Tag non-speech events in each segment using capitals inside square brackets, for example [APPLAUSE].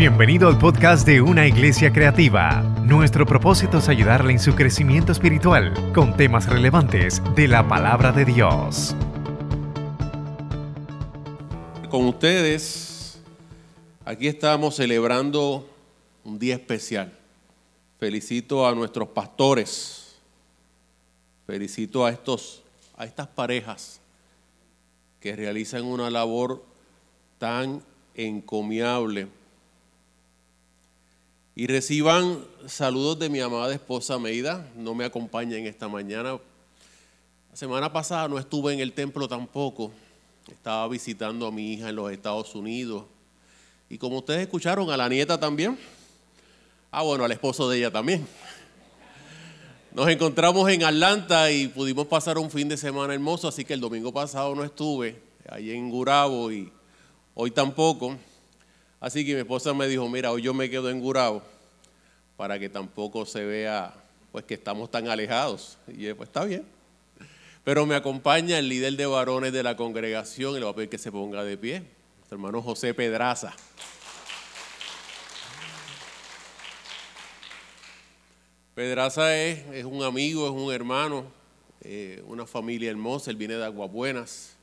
Bienvenido al podcast de Una Iglesia Creativa. Nuestro propósito es ayudarle en su crecimiento espiritual con temas relevantes de la palabra de Dios. Con ustedes, aquí estamos celebrando un día especial. Felicito a nuestros pastores. Felicito a estos a estas parejas que realizan una labor tan encomiable y reciban saludos de mi amada esposa Meida. No me acompaña en esta mañana. La semana pasada no estuve en el templo tampoco. Estaba visitando a mi hija en los Estados Unidos. Y como ustedes escucharon, a la nieta también. Ah, bueno, al esposo de ella también. Nos encontramos en Atlanta y pudimos pasar un fin de semana hermoso, así que el domingo pasado no estuve, ahí en Gurabo y hoy tampoco. Así que mi esposa me dijo, mira, hoy yo me quedo en Gurabo para que tampoco se vea pues que estamos tan alejados. Y yo, pues está bien. Pero me acompaña el líder de varones de la congregación y le voy a pedir que se ponga de pie, nuestro hermano José Pedraza. Pedraza es, es, un amigo, es un hermano, eh, una familia hermosa, él viene de Aguabuenas.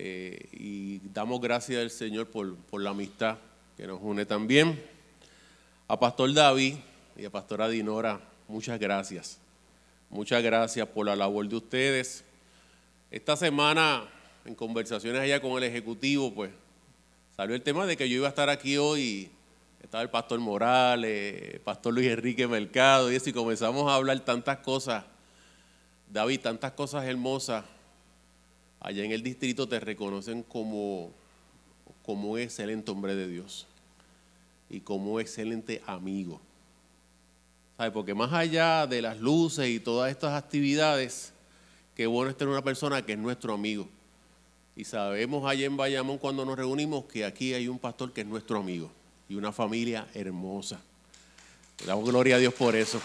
Eh, y damos gracias al Señor por, por, la amistad que nos une también. A Pastor David y a Pastora Dinora, muchas gracias. Muchas gracias por la labor de ustedes. Esta semana, en conversaciones allá con el Ejecutivo, pues salió el tema de que yo iba a estar aquí hoy. Estaba el Pastor Morales, Pastor Luis Enrique Mercado, y eso, y comenzamos a hablar tantas cosas. David, tantas cosas hermosas allá en el distrito te reconocen como, como un excelente hombre de Dios y como un excelente amigo. ¿Sabe? Porque más allá de las luces y todas estas actividades, qué bueno es tener una persona que es nuestro amigo. Y sabemos allá en Bayamón cuando nos reunimos que aquí hay un pastor que es nuestro amigo y una familia hermosa. Le damos gloria a Dios por eso.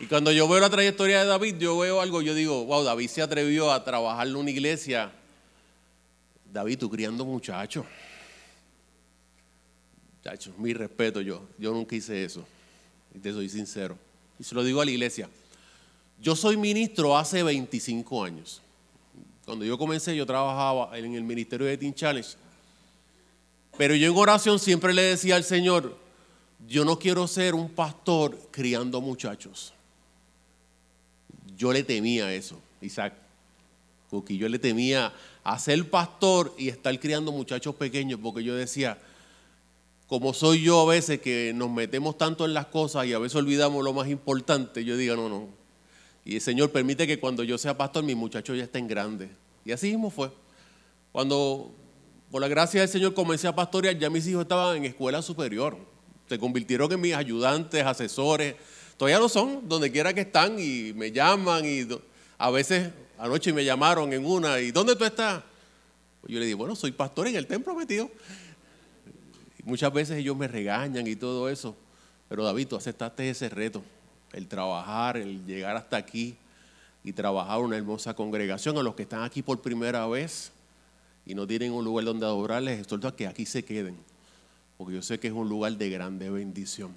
Y cuando yo veo la trayectoria de David, yo veo algo, yo digo, wow, David se atrevió a trabajar en una iglesia. David, tú criando muchachos. Muchachos, mi respeto yo. Yo nunca hice eso. Y te soy sincero. Y se lo digo a la iglesia. Yo soy ministro hace 25 años. Cuando yo comencé, yo trabajaba en el ministerio de Teen Challenge. Pero yo en oración siempre le decía al Señor, yo no quiero ser un pastor criando muchachos. Yo le temía eso, Isaac. Porque yo le temía a ser pastor y estar criando muchachos pequeños, porque yo decía, como soy yo a veces que nos metemos tanto en las cosas y a veces olvidamos lo más importante, yo digo, no, no. Y el Señor permite que cuando yo sea pastor, mis muchachos ya estén grandes. Y así mismo fue. Cuando, por la gracia del Señor, comencé a pastorear, ya mis hijos estaban en escuela superior. Se convirtieron en mis ayudantes, asesores Todavía lo son, donde quiera que están y me llaman y a veces anoche me llamaron en una y ¿dónde tú estás? Yo le digo, bueno, soy pastor en el templo metido. Muchas veces ellos me regañan y todo eso, pero David, tú aceptaste ese reto, el trabajar, el llegar hasta aquí y trabajar una hermosa congregación. A los que están aquí por primera vez y no tienen un lugar donde adorarles, exhorto a que aquí se queden, porque yo sé que es un lugar de grande bendición.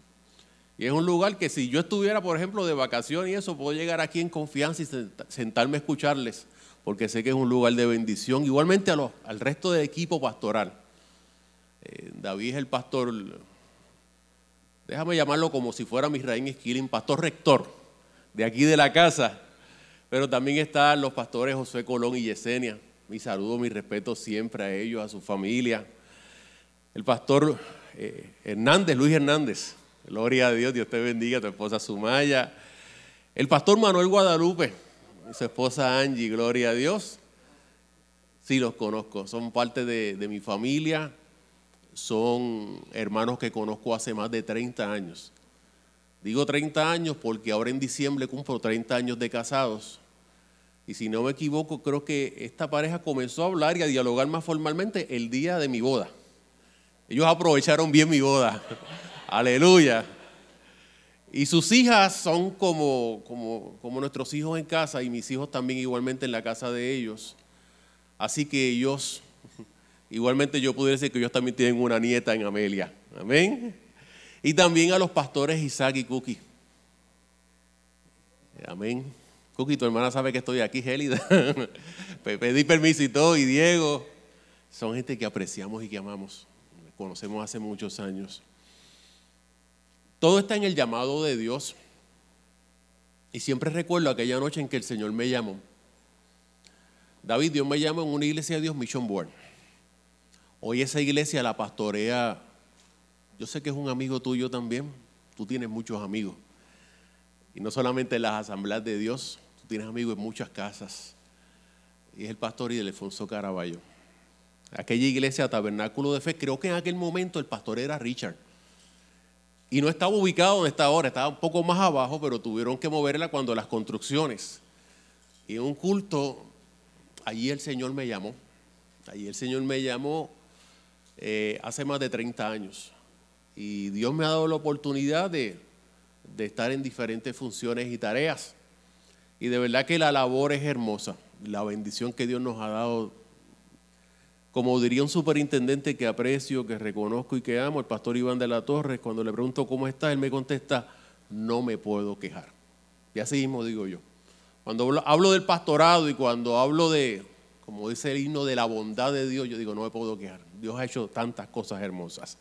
Y es un lugar que si yo estuviera, por ejemplo, de vacación y eso, puedo llegar aquí en confianza y sentarme a escucharles, porque sé que es un lugar de bendición. Igualmente al resto del equipo pastoral. Eh, David es el pastor, déjame llamarlo como si fuera mi Misraín Skilling, pastor rector de aquí de la casa. Pero también están los pastores José Colón y Yesenia. Mi saludo, mi respeto siempre a ellos, a su familia. El pastor eh, Hernández, Luis Hernández Gloria a Dios, Dios te bendiga, tu esposa Sumaya. El pastor Manuel Guadalupe y su esposa Angie, gloria a Dios. Sí, los conozco, son parte de, de mi familia, son hermanos que conozco hace más de 30 años. Digo 30 años porque ahora en diciembre cumplo 30 años de casados. Y si no me equivoco, creo que esta pareja comenzó a hablar y a dialogar más formalmente el día de mi boda. Ellos aprovecharon bien mi boda. Aleluya. Y sus hijas son como, como, como, nuestros hijos en casa y mis hijos también igualmente en la casa de ellos. Así que ellos [LAUGHS] Igualmente yo pudiera decir que ellos también tienen una nieta en Amelia. Amén. Y también a los pastores Isaac y Cookie. Amén. Cookie, tu hermana sabe que estoy aquí, Gélida. [LAUGHS] Pedí permiso y todo, y Diego. Son gente que apreciamos y que amamos. Conocemos hace muchos años. Todo está en el llamado de Dios. Y siempre recuerdo aquella noche en que el Señor me llamó. David, Dios me llama en una iglesia de Dios Mission Board. Hoy esa iglesia la pastorea, yo sé que es un amigo tuyo también, tú tienes muchos amigos. Y no solamente en las asambleas de Dios, tú tienes amigos en muchas casas. Y es el pastor y Alfonso Caraballo. Aquella iglesia, Tabernáculo de Fe, creo que en aquel momento el pastor era Richard. Y no estaba ubicado donde está ahora, estaba un poco más abajo, pero tuvieron que moverla cuando las construcciones. Y en un culto, allí el Señor me llamó. Allí el Señor me llamó eh, hace más de 30 años. Y Dios me ha dado la oportunidad de, de estar en diferentes funciones y tareas. Y de verdad que la labor es hermosa. La bendición que Dios nos ha dado, como diría un superintendente que aprecio, que reconozco y que amo, el pastor Iván de la Torre, cuando le pregunto cómo está, él me contesta, no me puedo quejar. Y así mismo digo yo. Cuando hablo del pastorado y cuando hablo de, como dice el himno, de la bondad de Dios, yo digo, no me puedo quejar. Dios ha hecho tantas cosas hermosas.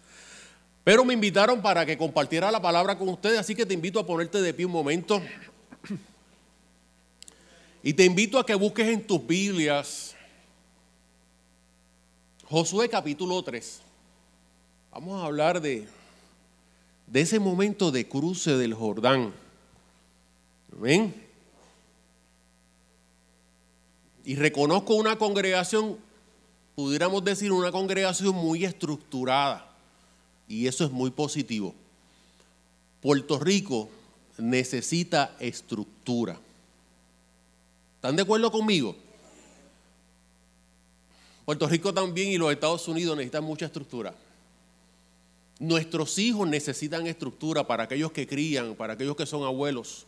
Pero me invitaron para que compartiera la palabra con ustedes, así que te invito a ponerte de pie un momento. Y te invito a que busques en tus Biblias Josué capítulo 3. Vamos a hablar de, de ese momento de cruce del Jordán. Amén. Y reconozco una congregación, pudiéramos decir una congregación muy estructurada y eso es muy positivo. Puerto Rico necesita estructura. ¿Están de acuerdo conmigo? Puerto Rico también y los Estados Unidos necesitan mucha estructura. Nuestros hijos necesitan estructura para aquellos que crían, para aquellos que son abuelos.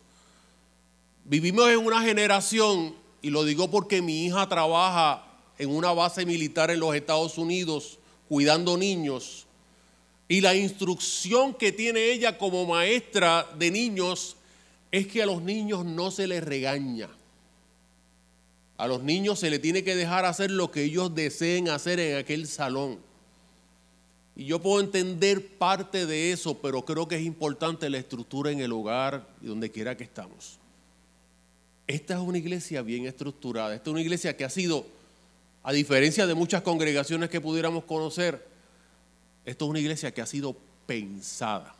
Vivimos en una generación, y lo digo porque mi hija trabaja en una base militar en los Estados Unidos cuidando niños y la instrucción que tiene ella como maestra de niños es que a los niños no se les regaña. A los niños se les tiene que dejar hacer lo que ellos deseen hacer en aquel salón. Y yo puedo entender parte de eso, pero creo que es importante la estructura en el hogar y donde quiera que estamos. Esta es una iglesia bien estructurada. Esta es una iglesia que ha sido, a diferencia de muchas congregaciones que pudiéramos conocer, esto es una iglesia que ha sido pensada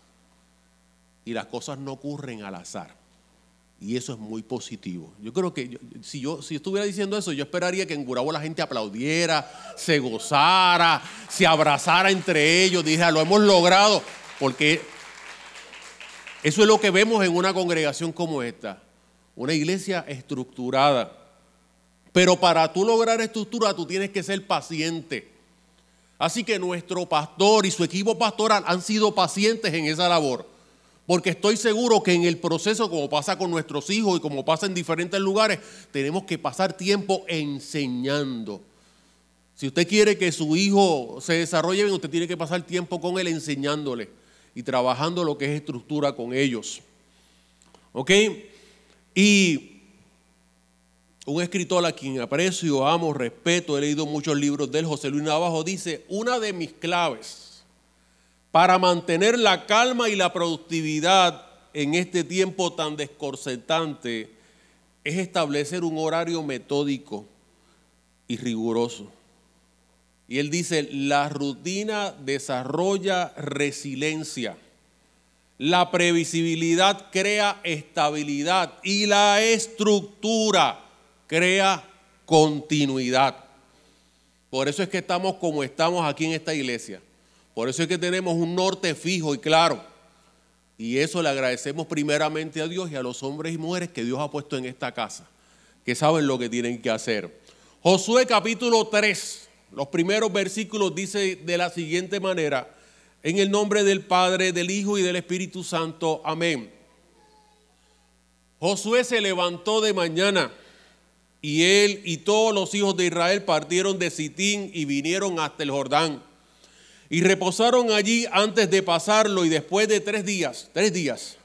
y las cosas no ocurren al azar. Y eso es muy positivo. Yo creo que si yo si estuviera diciendo eso, yo esperaría que en Gurabo la gente aplaudiera, se gozara, se abrazara entre ellos, dijera, lo hemos logrado, porque eso es lo que vemos en una congregación como esta, una iglesia estructurada. Pero para tú lograr estructura, tú tienes que ser paciente. Así que nuestro pastor y su equipo pastoral han sido pacientes en esa labor. Porque estoy seguro que en el proceso, como pasa con nuestros hijos y como pasa en diferentes lugares, tenemos que pasar tiempo enseñando. Si usted quiere que su hijo se desarrolle bien, usted tiene que pasar tiempo con él enseñándole y trabajando lo que es estructura con ellos. ¿Ok? Y un escritor a quien aprecio, amo, respeto, he leído muchos libros de él, José Luis Navajo, dice, una de mis claves para mantener la calma y la productividad en este tiempo tan descorsetante es establecer un horario metódico y riguroso. Y él dice, la rutina desarrolla resiliencia, la previsibilidad crea estabilidad y la estructura crea continuidad. Por eso es que estamos como estamos aquí en esta iglesia. Por eso es que tenemos un norte fijo y claro. Y eso le agradecemos primeramente a Dios y a los hombres y mujeres que Dios ha puesto en esta casa, que saben lo que tienen que hacer. Josué capítulo 3, los primeros versículos dice de la siguiente manera, en el nombre del Padre, del Hijo y del Espíritu Santo, amén. Josué se levantó de mañana Y él y todos los hijos de Israel partieron de Sitín y vinieron hasta el Jordán. Y reposaron allí antes de pasarlo y después de tres días, tres días,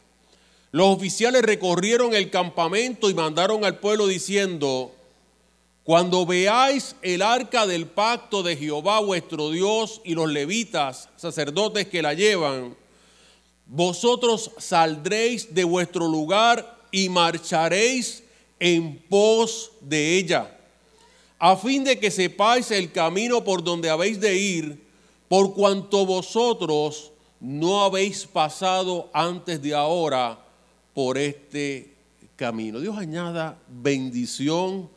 los oficiales recorrieron el campamento y mandaron al pueblo diciendo, cuando veáis el arca del pacto de Jehová vuestro Dios y los levitas, sacerdotes que la llevan, vosotros saldréis de vuestro lugar y marcharéis en pos de ella, a fin de que sepáis el camino por donde habéis de ir, por cuanto vosotros no habéis pasado antes de ahora por este camino. Dios añada bendición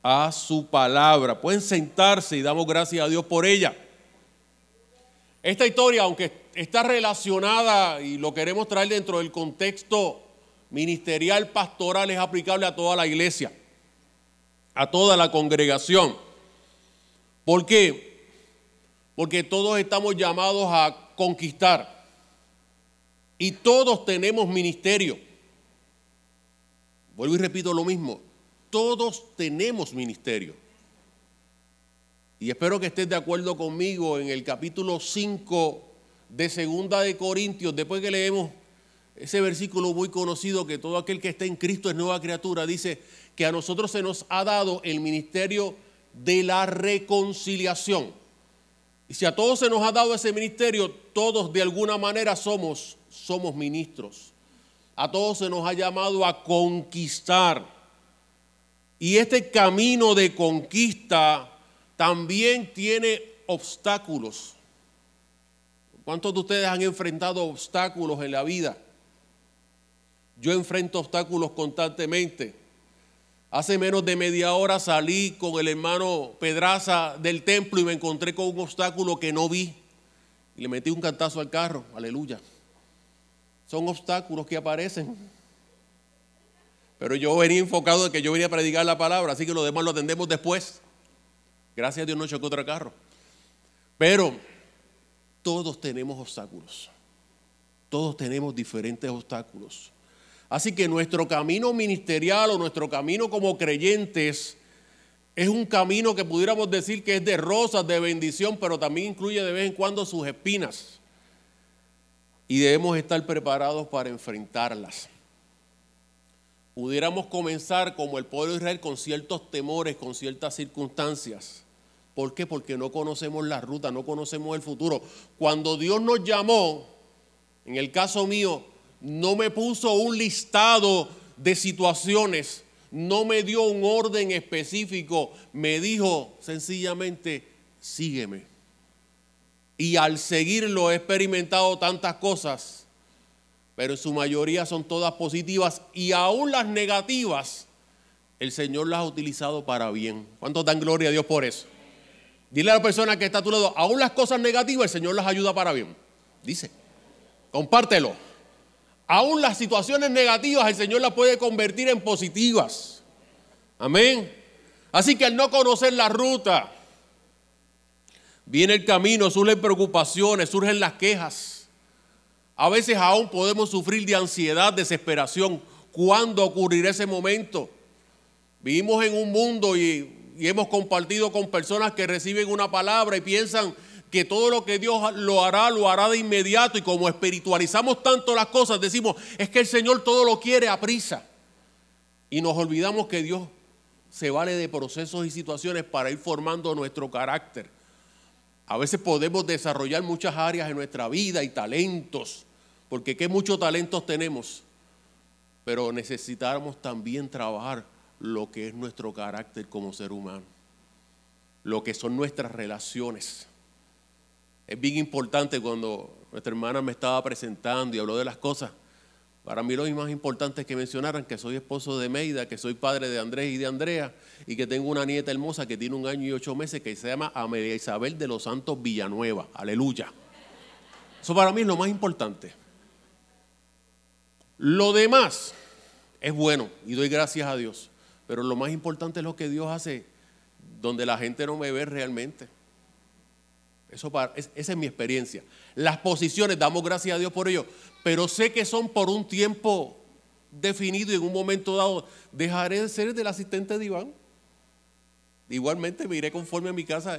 a su palabra. Pueden sentarse y damos gracias a Dios por ella. Esta historia, aunque está relacionada y lo queremos traer dentro del contexto ministerial, pastoral, es aplicable a toda la iglesia, a toda la congregación. ¿Por qué? Porque todos estamos llamados a conquistar y todos tenemos ministerio. Vuelvo y repito lo mismo, todos tenemos ministerio. Y espero que estés de acuerdo conmigo en el capítulo 5 de Segunda de Corintios, después que leemos ese versículo muy conocido que todo aquel que está en Cristo es nueva criatura, dice que a nosotros se nos ha dado el ministerio de la reconciliación. Y si a todos se nos ha dado ese ministerio, todos de alguna manera somos somos ministros. A todos se nos ha llamado a conquistar. Y este camino de conquista también tiene obstáculos. ¿Cuántos de ustedes han enfrentado obstáculos en la vida? Yo enfrento obstáculos constantemente. Hace menos de media hora salí con el hermano Pedraza del templo y me encontré con un obstáculo que no vi. Y le metí un cantazo al carro. Aleluya. Son obstáculos que aparecen. Pero yo venía enfocado de que yo venía a predicar la palabra, así que lo demás lo atendemos después. Gracias a Dios no chocó otro carro. Pero todos tenemos obstáculos. Todos tenemos diferentes obstáculos. Así que nuestro camino ministerial o nuestro camino como creyentes es un camino que pudiéramos decir que es de rosas, de bendición, pero también incluye de vez en cuando sus espinas. Y debemos estar preparados para enfrentarlas pudiéramos comenzar como el pueblo de Israel con ciertos temores, con ciertas circunstancias. ¿Por qué? Porque no conocemos la ruta, no conocemos el futuro. Cuando Dios nos llamó, en el caso mío, no me puso un listado de situaciones, no me dio un orden específico, me dijo sencillamente, sígueme. Y al seguirlo he experimentado tantas cosas pero en su mayoría son todas positivas y aún las negativas, el Señor las ha utilizado para bien. ¿Cuántos dan gloria a Dios por eso? Dile a la persona que está a tu lado, aún las cosas negativas, el Señor las ayuda para bien. Dice, compártelo. Aún las situaciones negativas, el Señor las puede convertir en positivas. Amén. Así que al no conocer la ruta, viene el camino, surgen preocupaciones, surgen las quejas a veces aún podemos sufrir de ansiedad, desesperación. ¿Cuándo ocurrirá ese momento? Vivimos en un mundo y, hemos compartido con personas que reciben una palabra y piensan que todo lo que Dios lo hará, lo hará de inmediato. Y como espiritualizamos tanto las cosas, decimos, es que el Señor todo lo quiere a prisa. Y nos olvidamos que Dios se vale de procesos y situaciones para ir formando nuestro carácter. A veces podemos desarrollar muchas áreas en nuestra vida y talentos, porque qué muchos talentos tenemos, pero necesitamos también trabajar lo que es nuestro carácter como ser humano, lo que son nuestras relaciones. Es bien importante cuando nuestra hermana me estaba presentando y habló de las cosas. Para mí lo más importante es que mencionaran que soy esposo de Meida, que soy padre de Andrés y de Andrea y que tengo una nieta hermosa que tiene un año y ocho meses que se llama Amelia Isabel de los Santos Villanueva. Aleluya. Eso para mí es lo más importante. Lo demás es bueno y doy gracias a Dios, pero lo más importante es lo que Dios hace donde la gente no me ve realmente. Eso esa es mi experiencia. Las posiciones, damos gracias a Dios por ello, pero sé que son por un tiempo definido y en un momento dado dejaré de ser del asistente de Iván. Igualmente me iré conforme a mi casa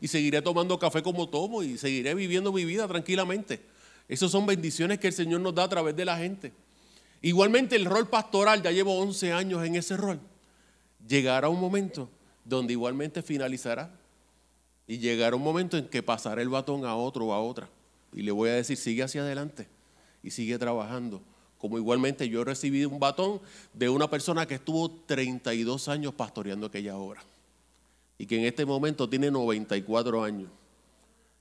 y seguiré tomando café como tomo y seguiré viviendo mi vida tranquilamente. Esas son bendiciones que el Señor nos da a través de la gente. Igualmente el rol pastoral, ya llevo 11 años en ese rol. Llegará un momento donde igualmente finalizará. Y llegará un momento en que pasará el batón a otro o a otra. Y le voy a decir, sigue hacia adelante y sigue trabajando. Como igualmente yo he recibido un batón de una persona que estuvo 32 años pastoreando aquella obra. Y que en este momento tiene 94 años.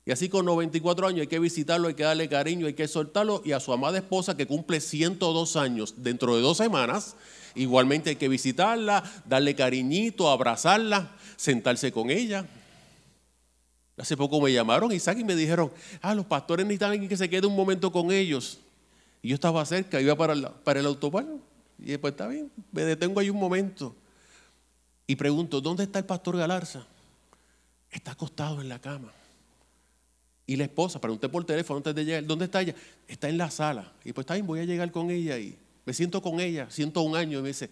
Y así con 94 años hay que visitarlo, hay que darle cariño, hay que soltarlo. Y a su amada esposa que cumple 102 años dentro de dos semanas, igualmente hay que visitarla, darle cariñito, abrazarla, sentarse con ella. Hace poco me llamaron Isaac y me dijeron, ah, los pastores necesitan que se quede un momento con ellos. Y yo estaba cerca, iba para el, autobús. Y después está bien, me detengo ahí un momento. Y pregunto, ¿dónde está el pastor Galarza? Está acostado en la cama. Y la esposa, pregunté por teléfono antes de llegar, ¿dónde está ella? Está en la sala. Y pues está bien, voy a llegar con ella y me siento con ella, siento un año y me dice,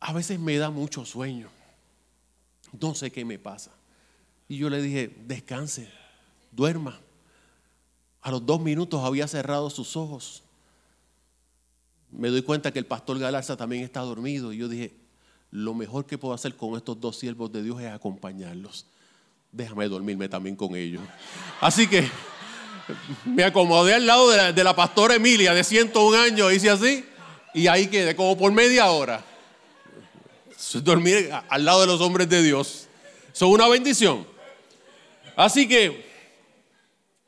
a veces me da mucho sueño. No sé qué me pasa. Y yo le dije, descanse, duerma. A los dos minutos había cerrado sus ojos. Me doy cuenta que el pastor Galarza también está dormido. Y yo dije, lo mejor que puedo hacer con estos dos siervos de Dios es acompañarlos déjame dormirme también con ellos. Así que me acomodé al lado de la, pastora Emilia de 101 años, hice así, y ahí quedé como por media hora. Dormir al lado de los hombres de Dios. Son una bendición. Así que,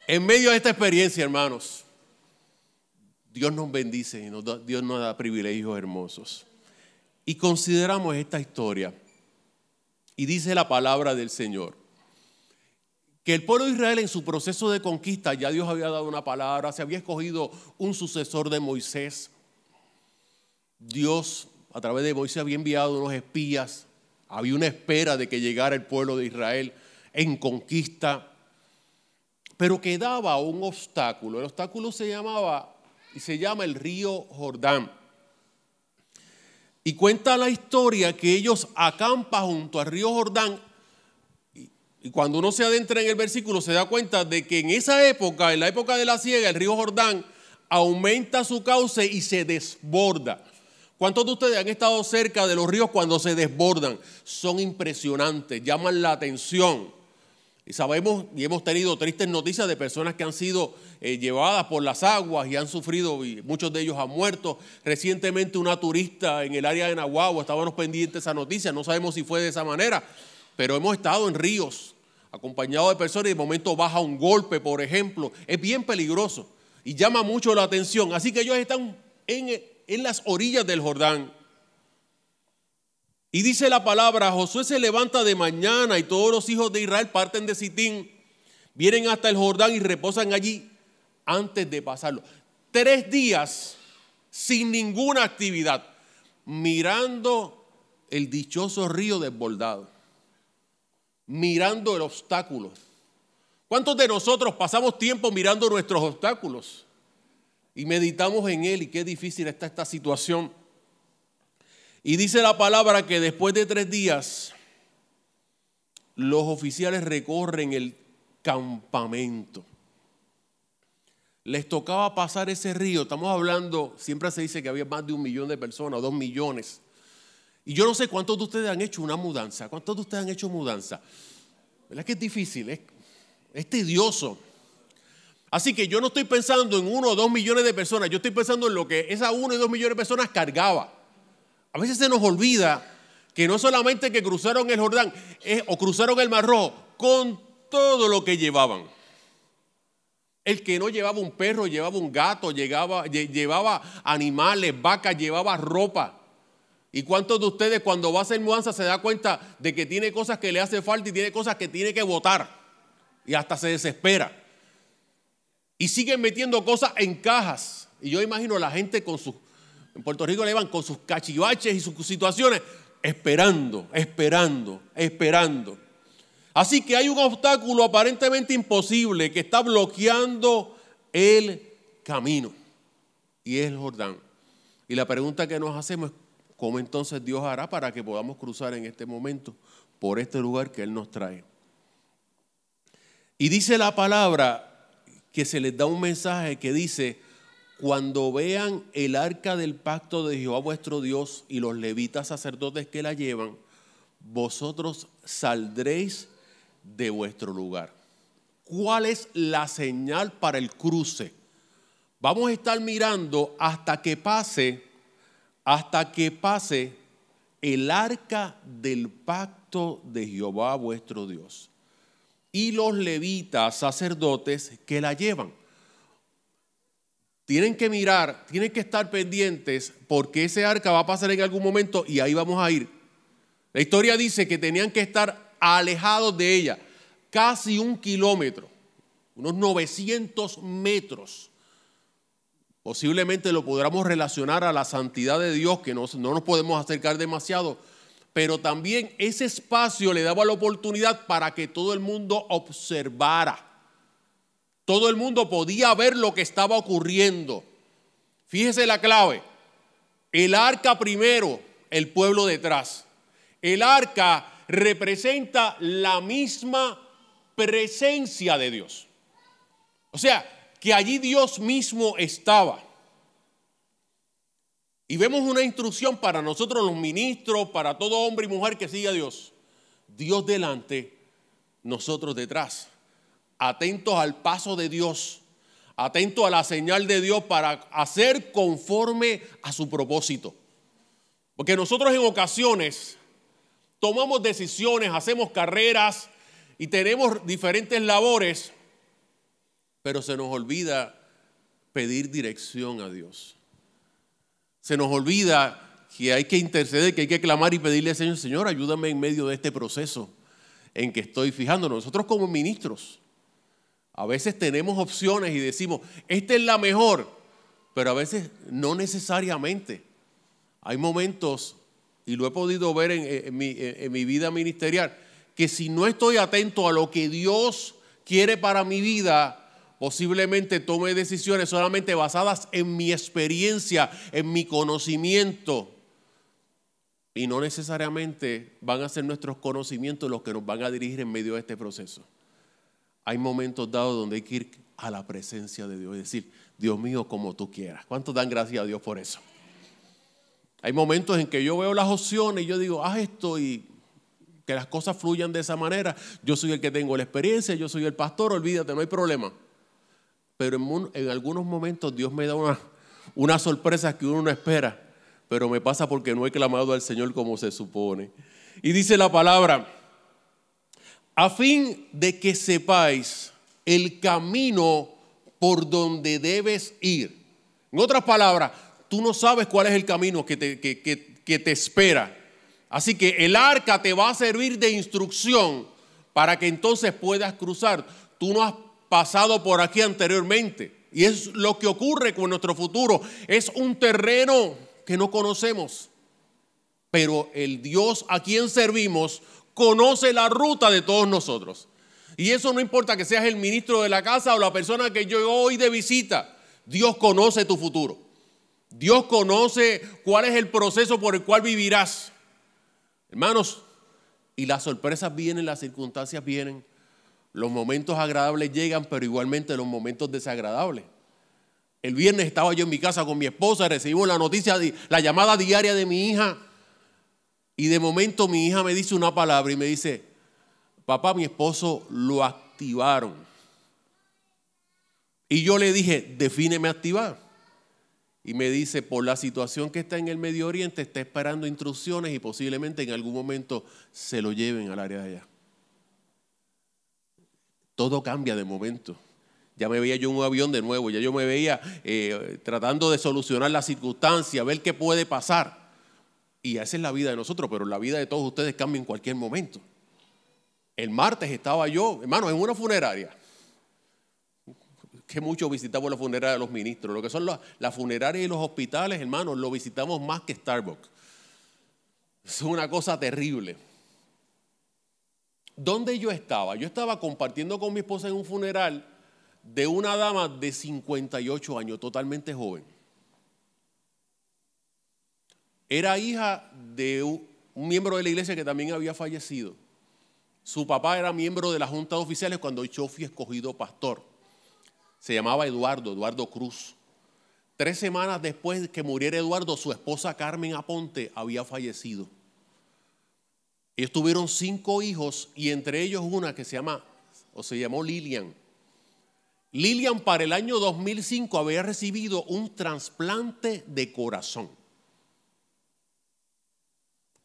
en medio de esta experiencia, hermanos, Dios nos bendice y Dios nos da privilegios hermosos. Y consideramos esta historia. Y dice la palabra del Señor que el pueblo de Israel en su proceso de conquista, ya Dios había dado una palabra, se había escogido un sucesor de Moisés. Dios a través de Moisés había enviado unos espías, había una espera de que llegara el pueblo de Israel en conquista, pero quedaba un obstáculo. El obstáculo se llamaba y se llama el río Jordán. Y cuenta la historia que ellos acampan junto al río Jordán y cuando uno se adentra en el versículo se da cuenta de que en esa época, en la época de la siega, el río Jordán aumenta su cauce y se desborda. ¿Cuántos de ustedes han estado cerca de los ríos cuando se desbordan? Son impresionantes, llaman la atención. Y sabemos y hemos tenido tristes noticias de personas que han sido eh, llevadas por las aguas y han sufrido, y muchos de ellos han muerto. Recientemente una turista en el área de Nahuatl, estábamos pendientes de esa noticia, no sabemos si fue de esa manera, pero hemos estado en ríos acompañado de personas y de momento baja un golpe, por ejemplo, es bien peligroso y llama mucho la atención. Así que ellos están en, en las orillas del Jordán. Y dice la palabra, Josué se levanta de mañana y todos los hijos de Israel parten de Sitín, vienen hasta el Jordán y reposan allí antes de pasarlo. Tres días sin ninguna actividad, mirando el dichoso río desbordado mirando el obstáculo. ¿Cuántos de nosotros pasamos tiempo mirando nuestros obstáculos y meditamos en él y qué difícil está esta situación? Y dice la palabra que después de tres días los oficiales recorren el campamento. Les tocaba pasar ese río. Estamos hablando, siempre se dice que había más de un millón de personas, dos millones. Y yo no sé cuántos de ustedes han hecho una mudanza. ¿Cuántos de ustedes han hecho mudanza? ¿Verdad que es difícil? Es, tedioso. Así que yo no estoy pensando en uno o dos millones de personas. Yo estoy pensando en lo que esas uno y dos millones de personas cargaba. A veces se nos olvida que no solamente que cruzaron el Jordán o cruzaron el Mar Rojo, con todo lo que llevaban. El que no llevaba un perro, llevaba un gato, llevaba, llevaba animales, vacas, llevaba ropa. ¿Y cuántos de ustedes cuando va a hacer mudanza se da cuenta de que tiene cosas que le hace falta y tiene cosas que tiene que votar? Y hasta se desespera. Y siguen metiendo cosas en cajas. Y yo imagino a la gente con sus, en Puerto Rico le van con sus cachivaches y sus situaciones, esperando, esperando, esperando. Así que hay un obstáculo aparentemente imposible que está bloqueando el camino. Y es el Jordán. Y la pregunta que nos hacemos es, ¿Cómo entonces Dios hará para que podamos cruzar en este momento por este lugar que Él nos trae. Y dice la palabra que se les da un mensaje que dice, cuando vean el arca del pacto de Jehová vuestro Dios y los levitas sacerdotes que la llevan, vosotros saldréis de vuestro lugar. ¿Cuál es la señal para el cruce? Vamos a estar mirando hasta que pase, hasta que pase el arca del pacto de Jehová vuestro Dios y los levitas sacerdotes que la llevan. Tienen que mirar, tienen que estar pendientes porque ese arca va a pasar en algún momento y ahí vamos a ir. La historia dice que tenían que estar alejados de ella, casi un kilómetro, unos 900 metros. Posiblemente lo podamos relacionar a la santidad de Dios, que no, no nos podemos acercar demasiado, pero también ese espacio le daba la oportunidad para que todo el mundo observara todo el mundo podía ver lo que estaba ocurriendo. Fíjese la clave. El arca primero, el pueblo detrás. El arca representa la misma presencia de Dios. O sea, que allí Dios mismo estaba. Y vemos una instrucción para nosotros los ministros, para todo hombre y mujer que siga a Dios. Dios delante, nosotros detrás atentos al paso de Dios, atentos a la señal de Dios para hacer conforme a su propósito. Porque nosotros en ocasiones tomamos decisiones, hacemos carreras y tenemos diferentes labores, pero se nos olvida pedir dirección a Dios. Se nos olvida que hay que interceder, que hay que clamar y pedirle al Señor, Señor, ayúdame en medio de este proceso en que estoy fijando. Nosotros como ministros, a veces tenemos opciones y decimos, esta es la mejor, pero a veces no necesariamente. Hay momentos, y lo he podido ver en, mi, en mi vida ministerial, que si no estoy atento a lo que Dios quiere para mi vida, posiblemente tome decisiones solamente basadas en mi experiencia, en mi conocimiento. Y no necesariamente van a ser nuestros conocimientos los que nos van a dirigir en medio de este proceso hay momentos dados donde hay que ir a la presencia de Dios y decir, Dios mío, como tú quieras. ¿Cuántos dan gracias a Dios por eso? Hay momentos en que yo veo las opciones y yo digo, haz esto y que las cosas fluyan de esa manera. Yo soy el que tengo la experiencia, yo soy el pastor, olvídate, no hay problema. Pero en, algunos momentos Dios me da una, una sorpresa que uno no espera, pero me pasa porque no he clamado al Señor como se supone. Y dice la palabra, a fin de que sepáis el camino por donde debes ir. En otras palabras, tú no sabes cuál es el camino que te, que, te espera. Así que el arca te va a servir de instrucción para que entonces puedas cruzar. Tú no has pasado por aquí anteriormente. Y es lo que ocurre con nuestro futuro. Es un terreno que no conocemos. Pero el Dios a quien servimos conoce la ruta de todos nosotros. Y eso no importa que seas el ministro de la casa o la persona que yo hoy de visita. Dios conoce tu futuro. Dios conoce cuál es el proceso por el cual vivirás. Hermanos, y las sorpresas vienen, las circunstancias vienen. Los momentos agradables llegan, pero igualmente los momentos desagradables. El viernes estaba yo en mi casa con mi esposa, recibimos la noticia, la llamada diaria de mi hija y de momento mi hija me dice una palabra y me dice, papá, mi esposo lo activaron. Y yo le dije, defíneme activar. Y me dice, por la situación que está en el Medio Oriente, está esperando instrucciones y posiblemente en algún momento se lo lleven al área de allá. Todo cambia de momento. Ya me veía yo en un avión de nuevo, ya yo me veía eh, tratando de solucionar la circunstancia, ver qué puede pasar. Y esa es la vida de nosotros, pero la vida de todos ustedes cambia en cualquier momento. El martes estaba yo, hermano, en una funeraria. Que mucho visitamos la funeraria de los ministros. Lo que son las, funerarias y los hospitales, hermanos, lo visitamos más que Starbucks. Es una cosa terrible. ¿Dónde yo estaba? Yo estaba compartiendo con mi esposa en un funeral de una dama de 58 años, totalmente joven. Era hija de un, miembro de la iglesia que también había fallecido. Su papá era miembro de la Junta de Oficiales cuando yo fui escogido pastor. Se llamaba Eduardo, Eduardo Cruz. Tres semanas después de que muriera Eduardo, su esposa Carmen Aponte había fallecido. Ellos tuvieron cinco hijos y entre ellos una que se llama, o se llamó Lilian. Lilian para el año 2005 había recibido un trasplante de corazón.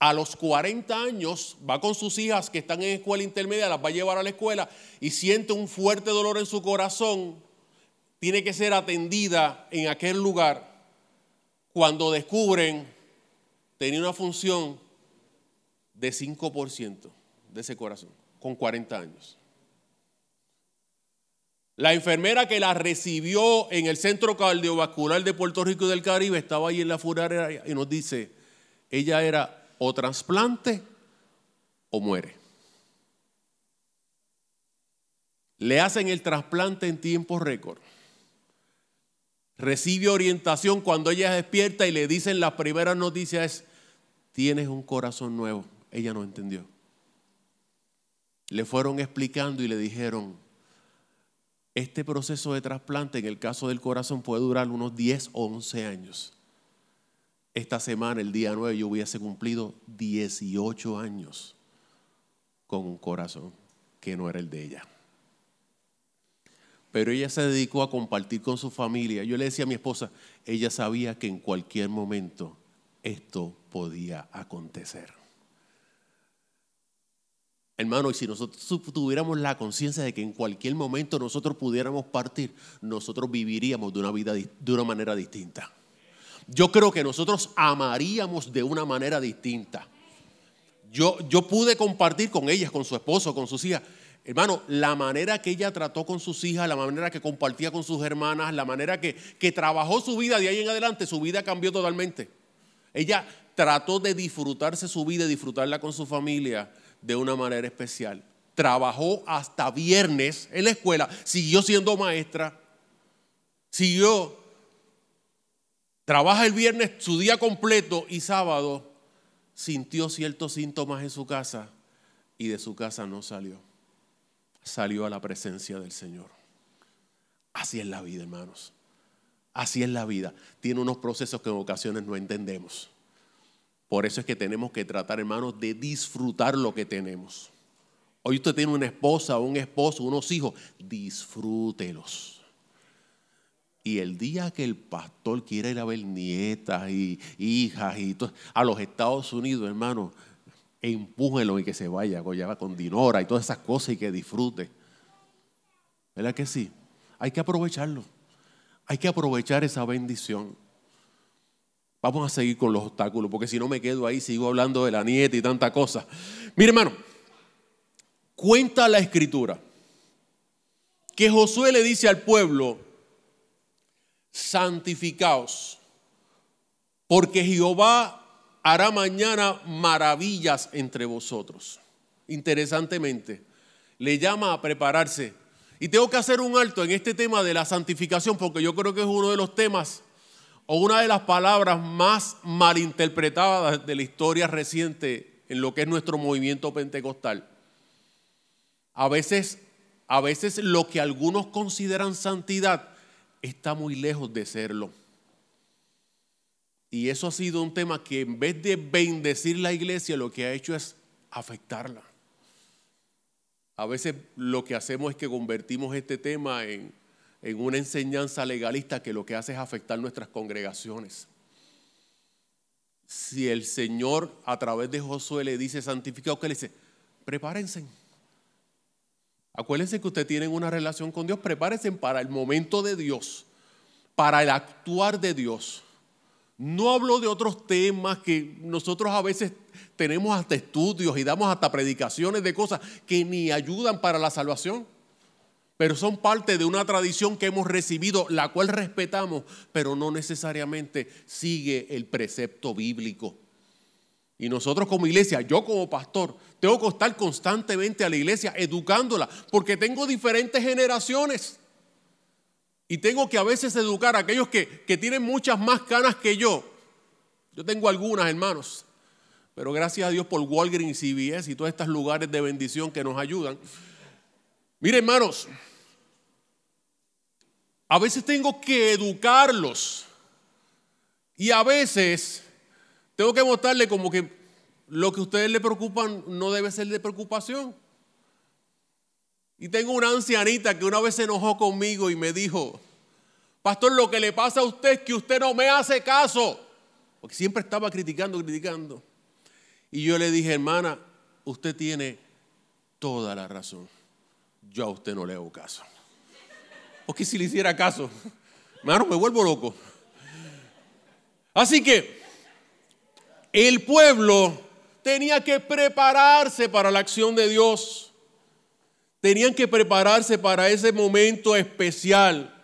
A los 40 años va con sus hijas que están en escuela intermedia, las va a llevar a la escuela y siente un fuerte dolor en su corazón. Tiene que ser atendida en aquel lugar cuando descubren tenía una función de 5% de ese corazón, con 40 años. La enfermera que la recibió en el Centro Cardiovascular de Puerto Rico y del Caribe estaba ahí en la funeraria y nos dice, ella era o trasplante o muere. Le hacen el trasplante en tiempo récord. Recibe orientación cuando ella despierta y le dicen las primeras noticias tienes un corazón nuevo. Ella no entendió. Le fueron explicando y le dijeron, este proceso de trasplante en el caso del corazón puede durar unos 10 o 11 años. Esta semana, el día 9, yo hubiese cumplido 18 años con un corazón que no era el de ella. Pero ella se dedicó a compartir con su familia. Yo le decía a mi esposa, ella sabía que en cualquier momento esto podía acontecer. Hermano, y si nosotros tuviéramos la conciencia de que en cualquier momento nosotros pudiéramos partir, nosotros viviríamos de una vida de una manera distinta. Yo creo que nosotros amaríamos de una manera distinta. Yo, yo pude compartir con ellas, con su esposo, con sus hijas. Hermano, la manera que ella trató con sus hijas, la manera que compartía con sus hermanas, la manera que, que trabajó su vida de ahí en adelante, su vida cambió totalmente. Ella trató de disfrutarse su vida, disfrutarla con su familia de una manera especial. Trabajó hasta viernes en la escuela, siguió siendo maestra, siguió, trabaja el viernes su día completo y sábado sintió ciertos síntomas en su casa y de su casa no salió. Salió a la presencia del Señor. Así es la vida, hermanos. Así es la vida. Tiene unos procesos que en ocasiones no entendemos. Por eso es que tenemos que tratar, hermanos, de disfrutar lo que tenemos. Hoy usted tiene una esposa, un esposo, unos hijos, disfrútelos. Y el día que el pastor quiera ir a ver nietas y hijas y a los Estados Unidos, hermano, empújelo y que se vaya, con Dinora y todas esas cosas y que disfrute. ¿Verdad que sí? Hay que aprovecharlo. Hay que aprovechar esa bendición. Vamos a seguir con los obstáculos, porque si no me quedo ahí, sigo hablando de la nieta y tanta cosa. Mire, hermano, cuenta la escritura que Josué le dice al pueblo, santificaos, porque Jehová hará mañana maravillas entre vosotros. Interesantemente, le llama a prepararse. Y tengo que hacer un alto en este tema de la santificación, porque yo creo que es uno de los temas o una de las palabras más malinterpretadas de la historia reciente en lo que es nuestro movimiento pentecostal. A veces, a veces lo que algunos consideran santidad está muy lejos de serlo. Y eso ha sido un tema que en vez de bendecir la iglesia, lo que ha hecho es afectarla. A veces lo que hacemos es que convertimos este tema en, en una enseñanza legalista que lo que hace es afectar nuestras congregaciones. Si el Señor a través de Josué le dice santificado, que le dice? Prepárense. Acuérdense que ustedes tienen una relación con Dios, prepárense para el momento de Dios, para el actuar de Dios. No hablo de otros temas que nosotros a veces tenemos hasta estudios y damos hasta predicaciones de cosas que ni ayudan para la salvación pero son parte de una tradición que hemos recibido, la cual respetamos, pero no necesariamente sigue el precepto bíblico. Y nosotros como iglesia, yo como pastor, tengo que estar constantemente a la iglesia educándola, porque tengo diferentes generaciones. Y tengo que a veces educar a aquellos que, que tienen muchas más canas que yo. Yo tengo algunas, hermanos. Pero gracias a Dios por Walgreens, CBS y todos estos lugares de bendición que nos ayudan. Miren, hermanos, a veces tengo que educarlos. Y a veces tengo que mostrarle como que lo que a ustedes le preocupan no debe ser de preocupación. Y tengo una ancianita que una vez se enojó conmigo y me dijo, pastor, lo que le pasa a usted es que usted no me hace caso. Porque siempre estaba criticando, criticando. Y yo le dije, hermana, usted tiene toda la razón. Yo a usted no le hago caso. Porque si le hiciera caso, hermano, me vuelvo loco. Así que el pueblo tenía que prepararse para la acción de Dios. Tenían que prepararse para ese momento especial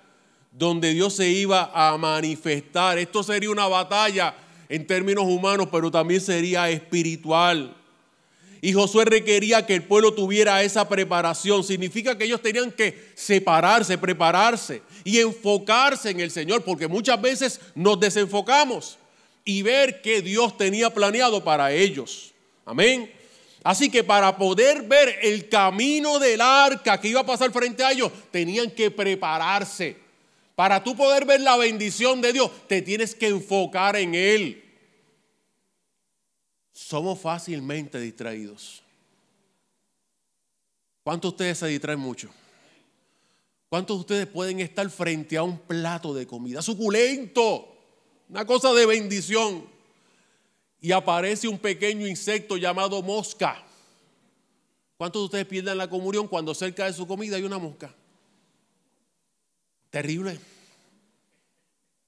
donde Dios se iba a manifestar. Esto sería una batalla en términos humanos, pero también sería espiritual. Y Josué requería que el pueblo tuviera esa preparación. Significa que ellos tenían que separarse, prepararse y enfocarse en el Señor, porque muchas veces nos desenfocamos y ver qué Dios tenía planeado para ellos. Amén. Así que para poder ver el camino del arca que iba a pasar frente a ellos, tenían que prepararse. Para tú poder ver la bendición de Dios, te tienes que enfocar en Él. Somos fácilmente distraídos. ¿Cuántos de ustedes se distraen mucho? ¿Cuántos de ustedes pueden estar frente a un plato de comida suculento? Una cosa de bendición. Y aparece un pequeño insecto llamado mosca. ¿Cuántos de ustedes pierden la comunión cuando cerca de su comida hay una mosca? Terrible.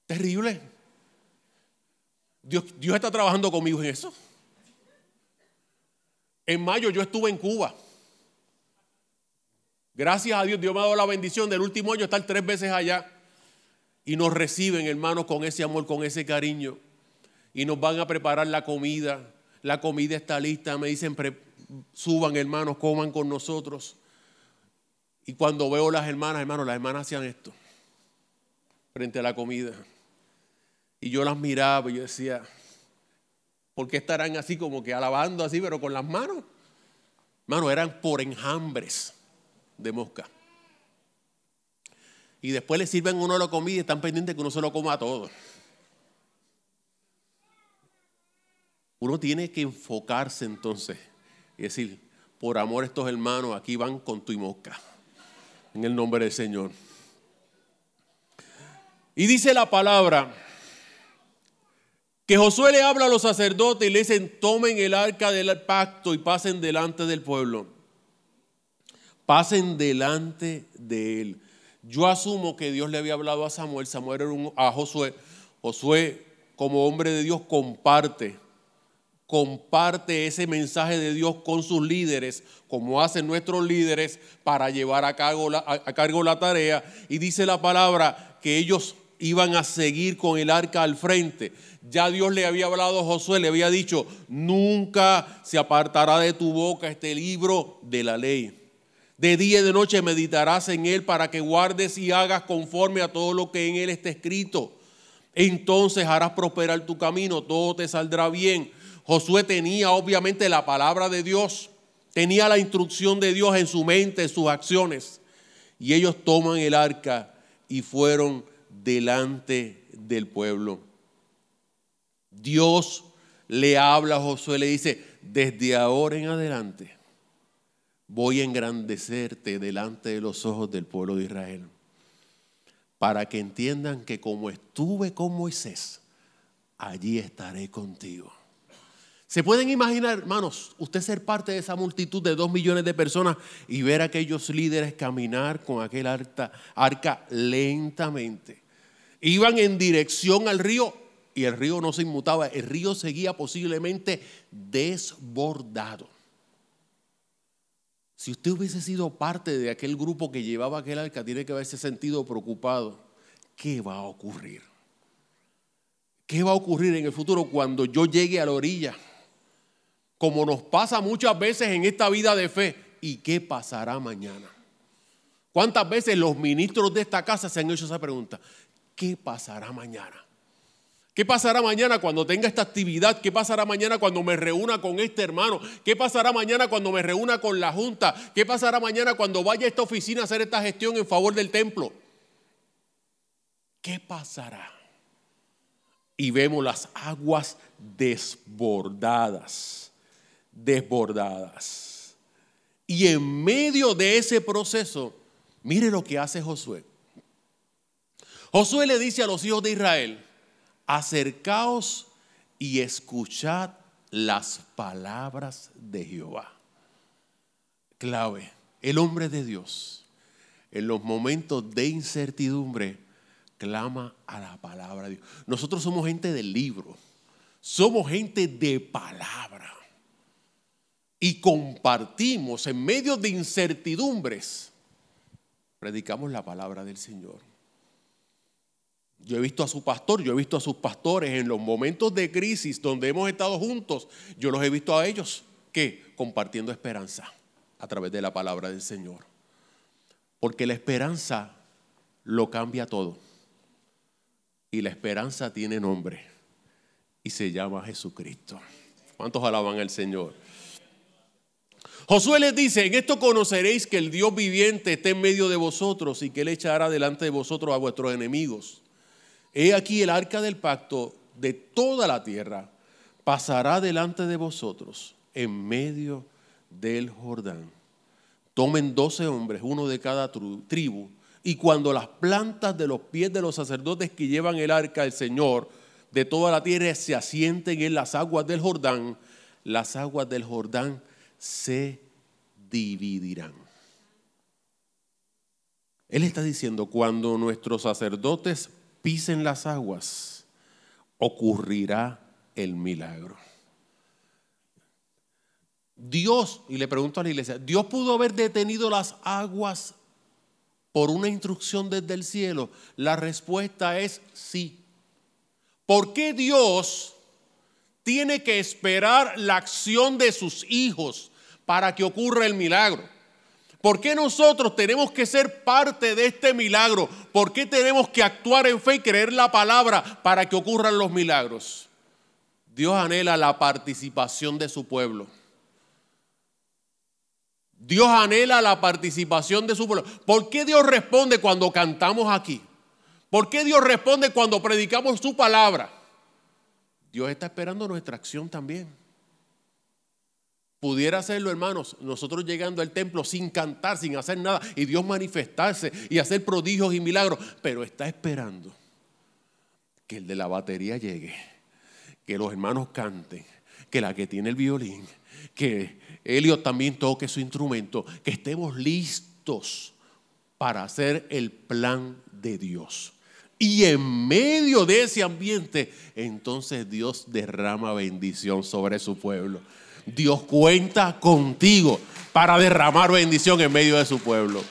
Terrible. Dios, Dios está trabajando conmigo en eso. En mayo yo estuve en Cuba. Gracias a Dios, Dios me ha dado la bendición del último año estar tres veces allá. Y nos reciben, hermanos, con ese amor, con ese cariño. Y nos van a preparar la comida. La comida está lista. Me dicen, suban, hermanos, coman con nosotros. Y cuando veo las hermanas, hermanos, las hermanas hacían esto frente a la comida. Y yo las miraba y yo decía, ¿por qué estarán así como que alabando así, pero con las manos? Hermano, eran por enjambres de mosca. Y después le sirven uno la comida y están pendientes que uno se lo coma todo. Uno tiene que enfocarse entonces y decir, por amor a estos hermanos, aquí van con tu y mosca. En el nombre del Señor. Y dice la palabra que Josué le habla a los sacerdotes y le dicen, tomen el arca del pacto y pasen delante del pueblo. Pasen delante de él. Yo asumo que Dios le había hablado a Samuel, Samuel era a Josué. Josué, como hombre de Dios, comparte, comparte ese mensaje de Dios con sus líderes, como hacen nuestros líderes, para llevar a cargo la, a cargo la tarea. Y dice la palabra que ellos iban a seguir con el arca al frente. Ya Dios le había hablado a Josué, le había dicho, nunca se apartará de tu boca este libro de la ley. De día y de noche meditarás en él para que guardes y hagas conforme a todo lo que en él está escrito. Entonces harás prosperar tu camino, todo te saldrá bien. Josué tenía obviamente la palabra de Dios, tenía la instrucción de Dios en su mente, en sus acciones. Y ellos toman el arca y fueron delante del pueblo. Dios le habla a Josué, le dice, desde ahora en adelante voy a engrandecerte delante de los ojos del pueblo de Israel, para que entiendan que como estuve con Moisés, allí estaré contigo. ¿Se pueden imaginar, hermanos, usted ser parte de esa multitud de dos millones de personas y ver a aquellos líderes caminar con aquel arca lentamente? Iban en dirección al río y el río no se inmutaba, el río seguía posiblemente desbordado. Si usted hubiese sido parte de aquel grupo que llevaba aquel arca, tiene que haberse sentido preocupado. ¿Qué va a ocurrir? ¿Qué va a ocurrir en el futuro cuando yo llegue a la orilla? Como nos pasa muchas veces en esta vida de fe. ¿Y qué pasará mañana? ¿Cuántas veces los ministros de esta casa se han hecho esa pregunta? ¿Qué pasará mañana? ¿Qué pasará mañana cuando tenga esta actividad? ¿Qué pasará mañana cuando me reúna con este hermano? ¿Qué pasará mañana cuando me reúna con la junta? ¿Qué pasará mañana cuando vaya a esta oficina a hacer esta gestión en favor del templo? ¿Qué pasará? Y vemos las aguas desbordadas, desbordadas. Y en medio de ese proceso, mire lo que hace Josué. Josué le dice a los hijos de Israel, acercaos y escuchad las palabras de Jehová. Clave, el hombre de Dios, en los momentos de incertidumbre, clama a la palabra de Dios. Nosotros somos gente del libro, somos gente de palabra. Y compartimos en medio de incertidumbres, predicamos la palabra del Señor. Yo he visto a su pastor, yo he visto a sus pastores en los momentos de crisis donde hemos estado juntos, yo los he visto a ellos que compartiendo esperanza a través de la palabra del Señor. Porque la esperanza lo cambia todo. Y la esperanza tiene nombre y se llama Jesucristo. ¿Cuántos alaban al Señor? Josué les dice, en esto conoceréis que el Dios viviente está en medio de vosotros y que Él echará delante de vosotros a vuestros enemigos. He aquí el arca del pacto de toda la tierra pasará delante de vosotros en medio del Jordán. Tomen doce hombres, uno de cada tribu, y cuando las plantas de los pies de los sacerdotes que llevan el arca del Señor de toda la tierra se asienten en las aguas del Jordán, las aguas del Jordán se dividirán. Él está diciendo, cuando nuestros sacerdotes pisen las aguas, ocurrirá el milagro. Dios, y le pregunto a la iglesia, ¿Dios pudo haber detenido las aguas por una instrucción desde el cielo? La respuesta es sí. ¿Por qué Dios tiene que esperar la acción de sus hijos para que ocurra el milagro? ¿Por qué nosotros tenemos que ser parte de este milagro? ¿Por qué tenemos que actuar en fe y creer la palabra para que ocurran los milagros? Dios anhela la participación de su pueblo. Dios anhela la participación de su pueblo. ¿Por qué Dios responde cuando cantamos aquí? ¿Por qué Dios responde cuando predicamos su palabra? Dios está esperando nuestra acción también. Pudiera hacerlo, hermanos, nosotros llegando al templo sin cantar, sin hacer nada, y Dios manifestarse y hacer prodigios y milagros, pero está esperando que el de la batería llegue, que los hermanos canten, que la que tiene el violín, que Elio también toque su instrumento, que estemos listos para hacer el plan de Dios. Y en medio de ese ambiente, entonces Dios derrama bendición sobre su pueblo. Dios cuenta contigo para derramar bendición en medio de su pueblo.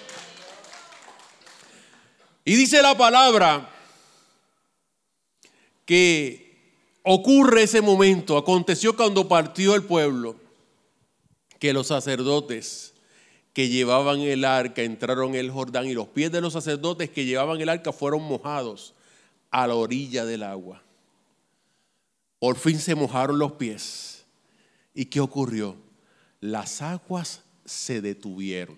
Y dice la palabra que ocurre ese momento, aconteció cuando partió el pueblo, que los sacerdotes que llevaban el arca entraron en el Jordán y los pies de los sacerdotes que llevaban el arca fueron mojados a la orilla del agua. Por fin se mojaron los pies ¿Y qué ocurrió? Las aguas se detuvieron.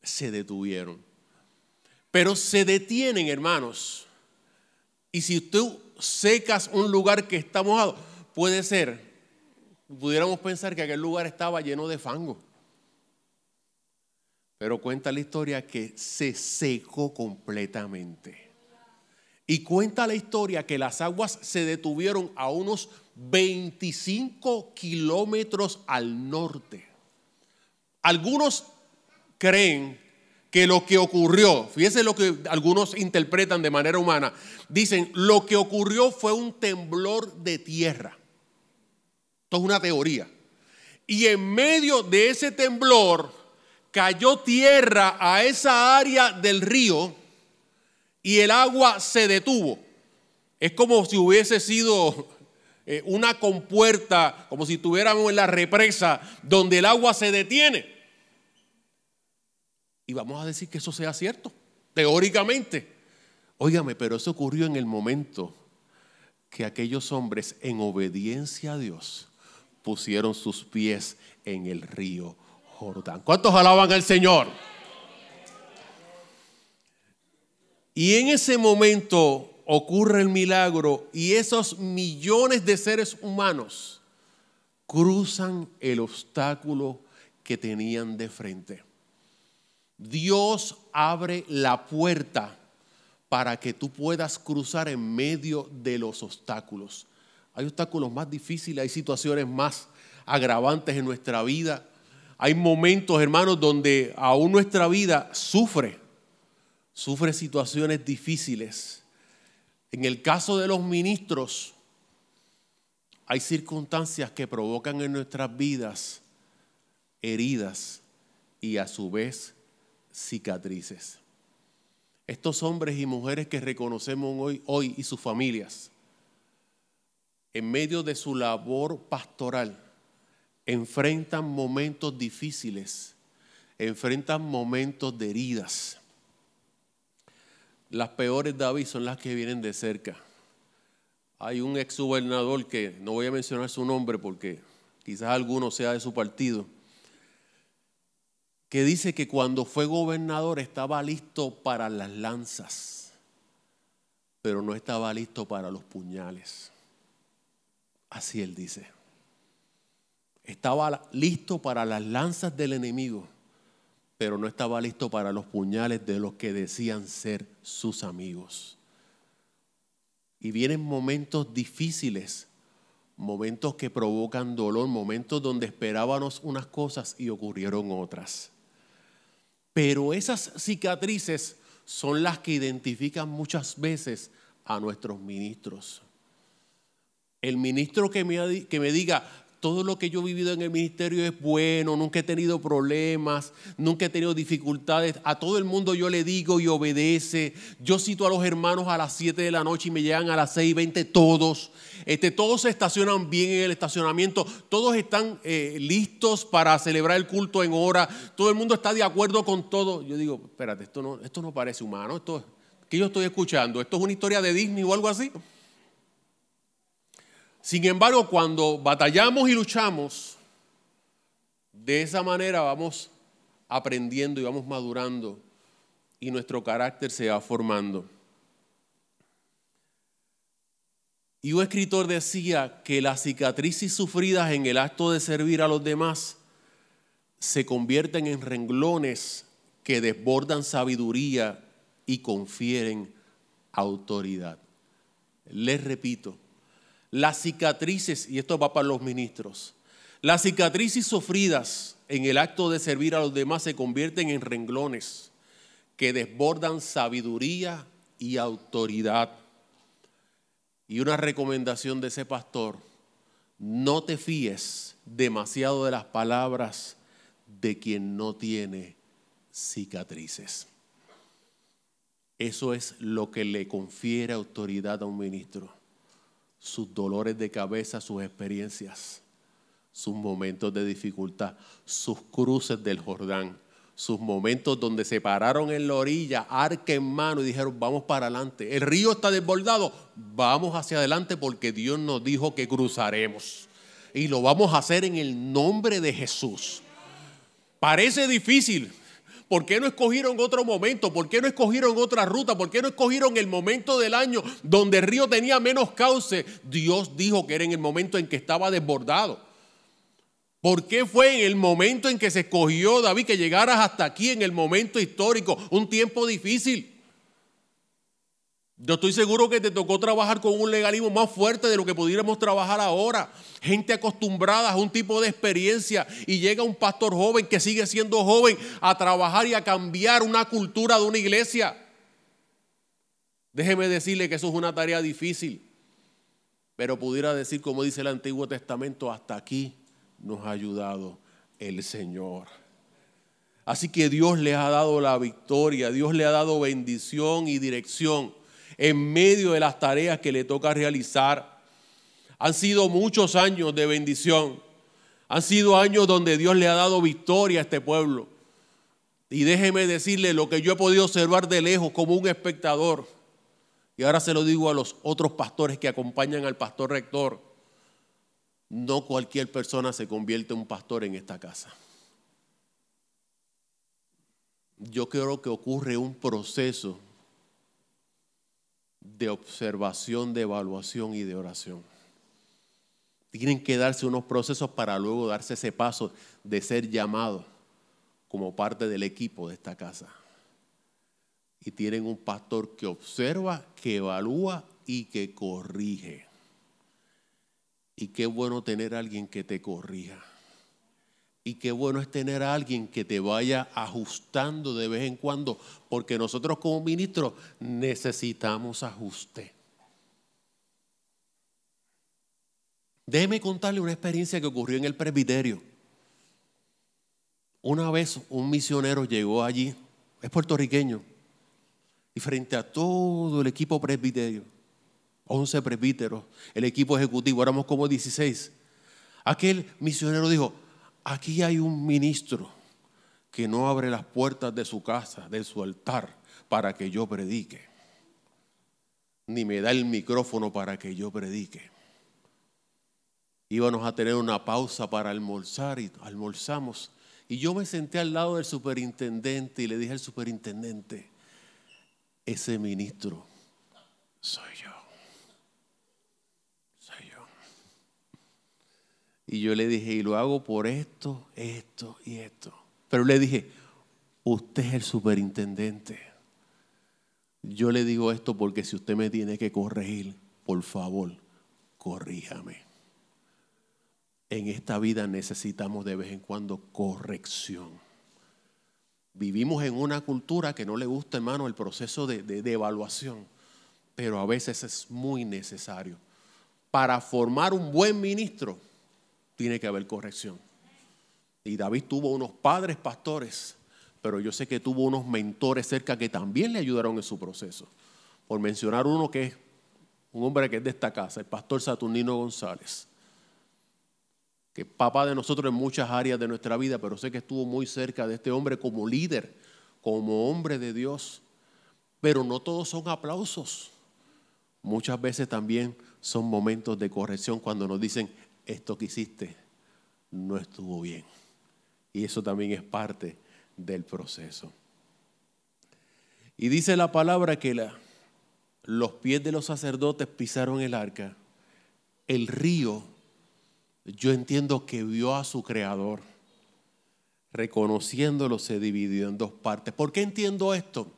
Se detuvieron. Pero se detienen, hermanos. Y si tú secas un lugar que está mojado, puede ser, pudiéramos pensar que aquel lugar estaba lleno de fango. Pero cuenta la historia que se secó completamente. Y cuenta la historia que las aguas se detuvieron a unos 25 kilómetros al norte. Algunos creen que lo que ocurrió, fíjense lo que algunos interpretan de manera humana, dicen, lo que ocurrió fue un temblor de tierra. Esto es una teoría. Y en medio de ese temblor cayó tierra a esa área del río y el agua se detuvo. Es como si hubiese sido [LAUGHS] eh, una compuerta, como si estuviéramos en la represa, donde el agua se detiene. Y vamos a decir que eso sea cierto, teóricamente. Óigame, pero eso ocurrió en el momento que aquellos hombres en obediencia a Dios pusieron sus pies en el río Jordán. ¿Cuántos alaban al Señor? Y en ese momento ocurre el milagro y esos millones de seres humanos cruzan el obstáculo que tenían de frente. Dios abre la puerta para que tú puedas cruzar en medio de los obstáculos. Hay obstáculos más difíciles, hay situaciones más agravantes en nuestra vida. Hay momentos, hermanos, donde aún nuestra vida sufre, sufre situaciones difíciles. En el caso de los ministros, hay circunstancias que provocan en nuestras vidas heridas y a su vez cicatrices. Estos hombres y mujeres que reconocemos hoy, hoy y sus familias, en medio de su labor pastoral, enfrentan momentos difíciles, enfrentan momentos de heridas. Las peores, David, son las que vienen de cerca. Hay un ex gobernador que no voy a mencionar su nombre porque quizás alguno sea de su partido, que dice que cuando fue gobernador estaba listo para las lanzas, pero no estaba listo para los puñales. Así él dice. Estaba listo para las lanzas del enemigo, pero no estaba listo para los puñales de los que decían ser sus amigos. Y vienen momentos difíciles, momentos que provocan dolor, momentos donde esperábamos unas cosas y ocurrieron otras. Pero esas cicatrices son las que identifican muchas veces a nuestros ministros. El ministro que me, que me diga, todo lo que yo he vivido en el ministerio es bueno, nunca he tenido problemas, nunca he tenido dificultades. A todo el mundo yo le digo y obedece. Yo cito a los hermanos a las 7 de la noche y me llegan a las 6 y 20 todos. Este, todos se estacionan bien en el estacionamiento, todos están eh, listos para celebrar el culto en hora, todo el mundo está de acuerdo con todo. Yo digo, espérate, esto no, esto no parece humano, esto que yo estoy escuchando, esto es una historia de Disney o algo así. Sin embargo, cuando batallamos y luchamos, de esa manera vamos aprendiendo y vamos madurando y nuestro carácter se va formando. Y un escritor decía que las cicatrices sufridas en el acto de servir a los demás se convierten en renglones que desbordan sabiduría y confieren autoridad. Les repito, las cicatrices, y esto va para los ministros, las cicatrices sufridas en el acto de servir a los demás se convierten en renglones que desbordan sabiduría y autoridad. Y una recomendación de ese pastor, no te fíes demasiado de las palabras de quien no tiene cicatrices. Eso es lo que le confiere autoridad a un ministro sus dolores de cabeza, sus experiencias, sus momentos de dificultad, sus cruces del Jordán, sus momentos donde se pararon en la orilla, arca en mano y dijeron, vamos para adelante. El río está desbordado, vamos hacia adelante porque Dios nos dijo que cruzaremos. Y lo vamos a hacer en el nombre de Jesús. Parece difícil, ¿Por qué no escogieron otro momento? ¿Por qué no escogieron otra ruta? ¿Por qué no escogieron el momento del año donde el río tenía menos cauce? Dios dijo que era en el momento en que estaba desbordado. ¿Por qué fue en el momento en que se escogió David que llegaras hasta aquí, en el momento histórico, un tiempo difícil? Yo estoy seguro que te tocó trabajar con un legalismo más fuerte de lo que pudiéramos trabajar ahora. Gente acostumbrada a un tipo de experiencia y llega un pastor joven que sigue siendo joven a trabajar y a cambiar una cultura de una iglesia. Déjeme decirle que eso es una tarea difícil, pero pudiera decir, como dice el Antiguo Testamento, hasta aquí nos ha ayudado el Señor. Así que Dios le ha dado la victoria, Dios le ha dado bendición y dirección en medio de las tareas que le toca realizar. Han sido muchos años de bendición. Han sido años donde Dios le ha dado victoria a este pueblo. Y déjeme decirle lo que yo he podido observar de lejos como un espectador, Y ahora se lo digo a los otros pastores que acompañan al pastor rector. No cualquier persona se convierte en un pastor en esta casa. Yo creo que ocurre un proceso de observación, de evaluación y de oración. Tienen que darse unos procesos para luego darse ese paso de ser llamado como parte del equipo de esta casa. Y tienen un pastor que observa, que evalúa y que corrige. Y qué bueno tener a alguien que te corrija. Y qué bueno es tener a alguien que te vaya ajustando de vez en cuando, porque nosotros como ministros necesitamos ajuste. Déjeme contarle una experiencia que ocurrió en el presbiterio. Una vez un misionero llegó allí, es puertorriqueño, y frente a todo el equipo presbiterio, 11 presbíteros, el equipo ejecutivo, éramos como 16, aquel misionero dijo, aquí hay un ministro que no abre las puertas de su casa, de su altar, para que yo predique, ni me da el micrófono para que yo predique íbamos a tener una pausa para almorzar y almorzamos. Y yo me senté al lado del superintendente y le dije al superintendente, ese ministro soy yo. Soy yo. Y yo le dije, y lo hago por esto, esto y esto. Pero le dije, usted es el superintendente. Yo le digo esto porque si usted me tiene que corregir, por favor, corríjame en esta vida necesitamos de vez en cuando corrección. Vivimos en una cultura que no le gusta, hermano, el proceso de, de, evaluación, pero a veces es muy necesario. Para formar un buen ministro tiene que haber corrección. Y David tuvo unos padres pastores, pero yo sé que tuvo unos mentores cerca que también le ayudaron en su proceso. Por mencionar uno que es un hombre que es de esta casa, el pastor Saturnino González que papá de nosotros en muchas áreas de nuestra vida, pero sé que estuvo muy cerca de este hombre como líder, como hombre de Dios. Pero no todos son aplausos. Muchas veces también son momentos de corrección cuando nos dicen, esto que hiciste no estuvo bien. Y eso también es parte del proceso. Y dice la palabra que la, los pies de los sacerdotes pisaron el arca, el río yo entiendo que vio a su creador. Reconociéndolo se dividió en dos partes. ¿Por qué entiendo esto?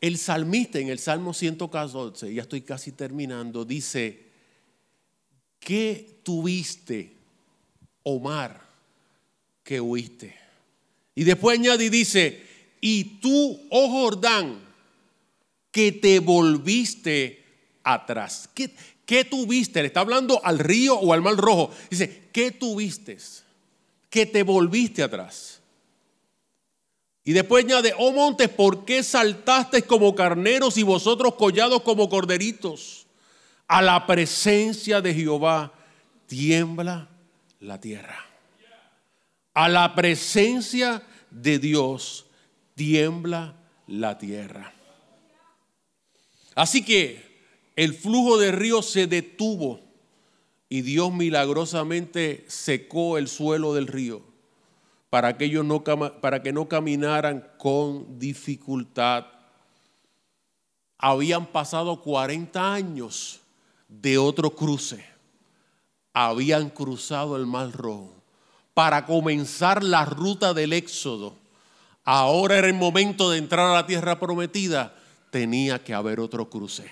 El salmista en el Salmo 114, ya estoy casi terminando, dice, ¿qué tuviste, Omar, que huiste? Y después añade y dice, y tú, oh Jordán, que te volviste atrás. ¿Qué, ¿Qué tuviste? Le está hablando al río o al mar rojo. Dice, ¿qué tuviste? Que te volviste atrás. Y después añade, oh montes, ¿por qué saltaste como carneros y vosotros collados como corderitos? A la presencia de Jehová tiembla la tierra. A la presencia de Dios tiembla la tierra. Así que el flujo de río se detuvo y Dios milagrosamente secó el suelo del río para que ellos no, para que no caminaran con dificultad. Habían pasado 40 años de otro cruce. Habían cruzado el Mar Rojo para comenzar la ruta del Éxodo. Ahora era el momento de entrar a la tierra prometida. Tenía que haber otro cruce.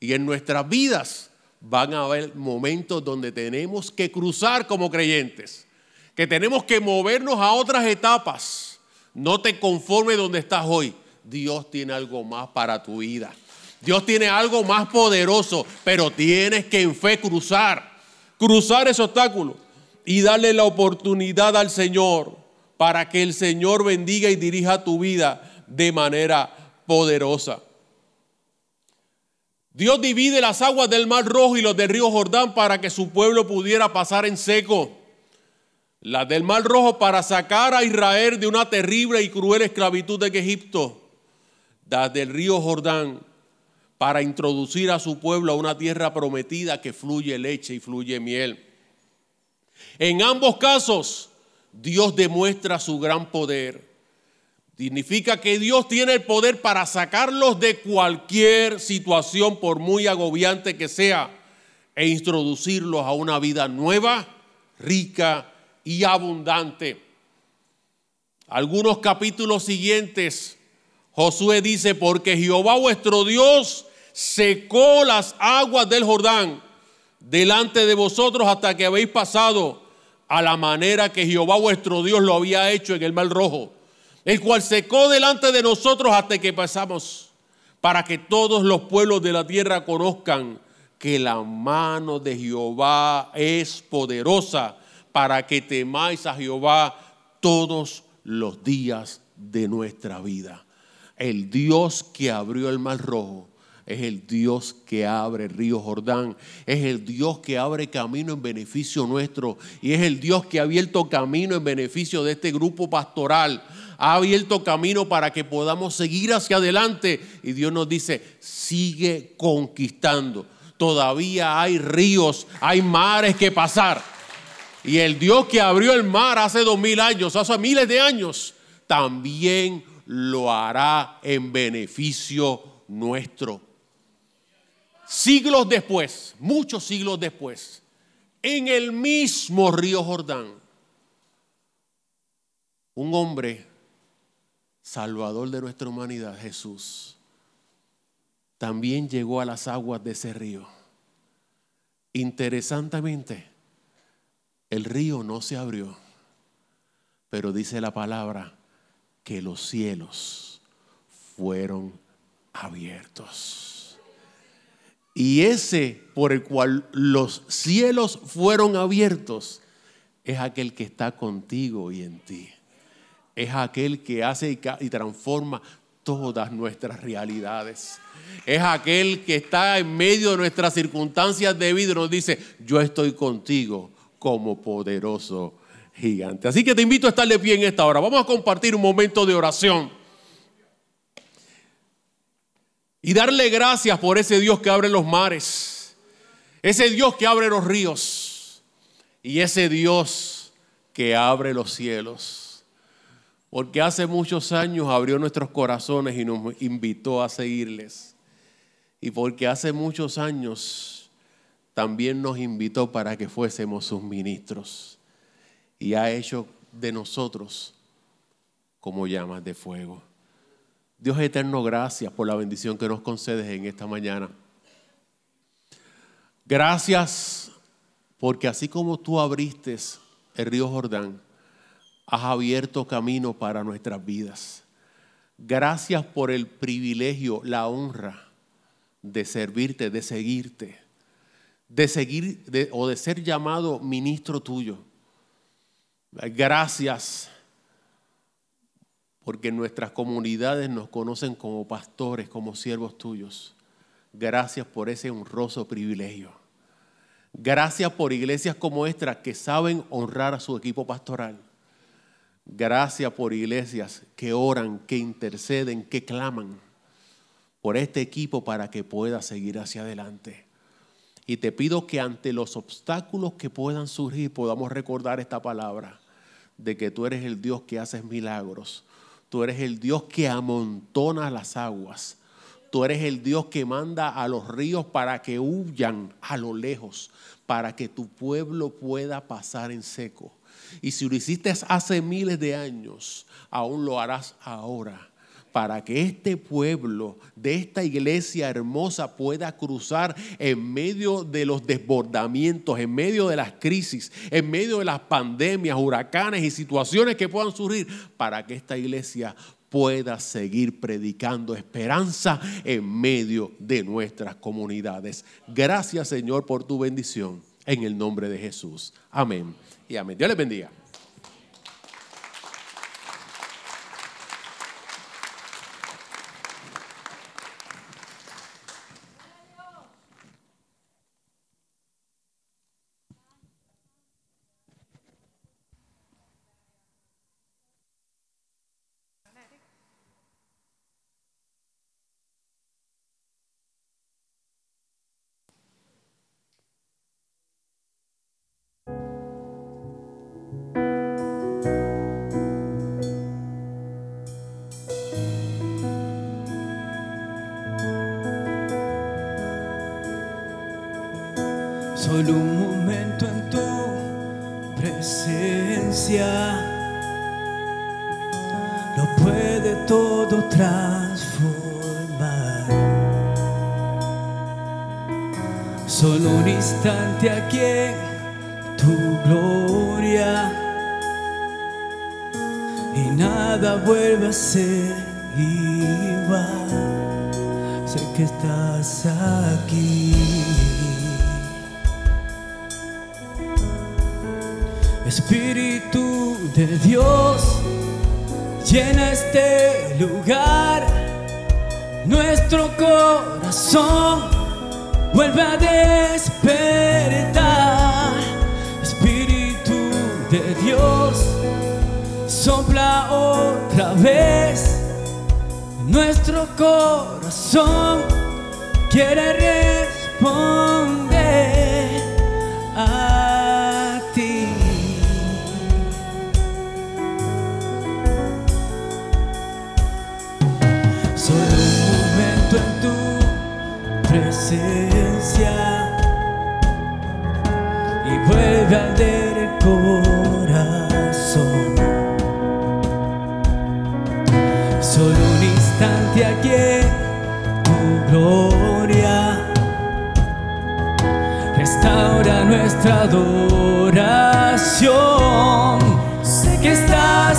Y en nuestras vidas van a haber momentos donde tenemos que cruzar como creyentes, que tenemos que movernos a otras etapas. No te conformes donde estás hoy. Dios tiene algo más para tu vida. Dios tiene algo más poderoso, pero tienes que en fe cruzar, cruzar ese obstáculo y darle la oportunidad al Señor para que el Señor bendiga y dirija tu vida de manera poderosa. Dios divide las aguas del Mar Rojo y los del río Jordán para que su pueblo pudiera pasar en seco. Las del Mar Rojo para sacar a Israel de una terrible y cruel esclavitud de Egipto. Las del río Jordán para introducir a su pueblo a una tierra prometida que fluye leche y fluye miel. En ambos casos, Dios demuestra su gran poder. Significa que Dios tiene el poder para sacarlos de cualquier situación, por muy agobiante que sea, e introducirlos a una vida nueva, rica y abundante. Algunos capítulos siguientes, Josué dice, porque Jehová vuestro Dios secó las aguas del Jordán delante de vosotros hasta que habéis pasado a la manera que Jehová vuestro Dios lo había hecho en el mar rojo, el cual secó delante de nosotros hasta que pasamos, para que todos los pueblos de la tierra conozcan que la mano de Jehová es poderosa para que temáis a Jehová todos los días de nuestra vida. El Dios que abrió el mar rojo es el Dios que abre el río Jordán, es el Dios que abre camino en beneficio nuestro y es el Dios que ha abierto camino en beneficio de este grupo pastoral. Ha abierto camino para que podamos seguir hacia adelante y Dios nos dice, sigue conquistando. Todavía hay ríos, hay mares que pasar. Y el Dios que abrió el mar hace dos mil años, hace miles de años, también lo hará en beneficio nuestro. Siglos después, muchos siglos después, en el mismo río Jordán, un hombre, salvador de nuestra humanidad, Jesús, también llegó a las aguas de ese río. Interesantemente, el río no se abrió, pero dice la palabra que los cielos fueron abiertos. Y ese por el cual los cielos fueron abiertos es aquel que está contigo y en ti. Es aquel que hace y transforma todas nuestras realidades. Es aquel que está en medio de nuestras circunstancias de vida y nos dice, yo estoy contigo como poderoso gigante. Así que te invito a estar de pie en esta hora. Vamos a compartir un momento de oración. Y darle gracias por ese Dios que abre los mares, ese Dios que abre los ríos y ese Dios que abre los cielos. Porque hace muchos años abrió nuestros corazones y nos invitó a seguirles. Y porque hace muchos años también nos invitó para que fuésemos sus ministros y ha hecho de nosotros como llamas de fuego. Dios eterno, gracias por la bendición que nos concedes en esta mañana. Gracias porque así como tú abriste el río Jordán, has abierto camino para nuestras vidas. Gracias por el privilegio, la honra de servirte, de seguirte de seguir o de ser llamado ministro tuyo. Gracias porque nuestras comunidades nos conocen como pastores, como siervos tuyos. Gracias por ese honroso privilegio. Gracias por iglesias como esta que saben honrar a su equipo pastoral. Gracias por iglesias que oran, que interceden, que claman por este equipo para que pueda seguir hacia adelante. Y te pido que ante los obstáculos que puedan surgir podamos recordar esta palabra de que tú eres el Dios que haces milagros. Tú eres el Dios que amontona las aguas. Tú eres el Dios que manda a los ríos para que huyan a lo lejos, para que tu pueblo pueda pasar en seco. Y si lo hiciste hace miles de años, aún lo harás ahora para que este pueblo de esta iglesia hermosa pueda cruzar en medio de los desbordamientos, en medio de las crisis, en medio de las pandemias, huracanes y situaciones que puedan surgir, para que esta iglesia pueda seguir predicando esperanza en medio de nuestras comunidades. Gracias Señor por tu bendición en el nombre de Jesús. Amén y amén. Dios les bendiga. puede todo transformar. Solo un instante aquí en tu gloria y nada vuelve a ser igual. Sé que estás aquí. Espíritu de Dios Llena este lugar, nuestro corazón vuelve a despertar. Espíritu de Dios, sopla otra vez. Nuestro corazón quiere responder. vuelve a corazón. Solo un instante aquí tu gloria restaura nuestra adoración. Sé que estás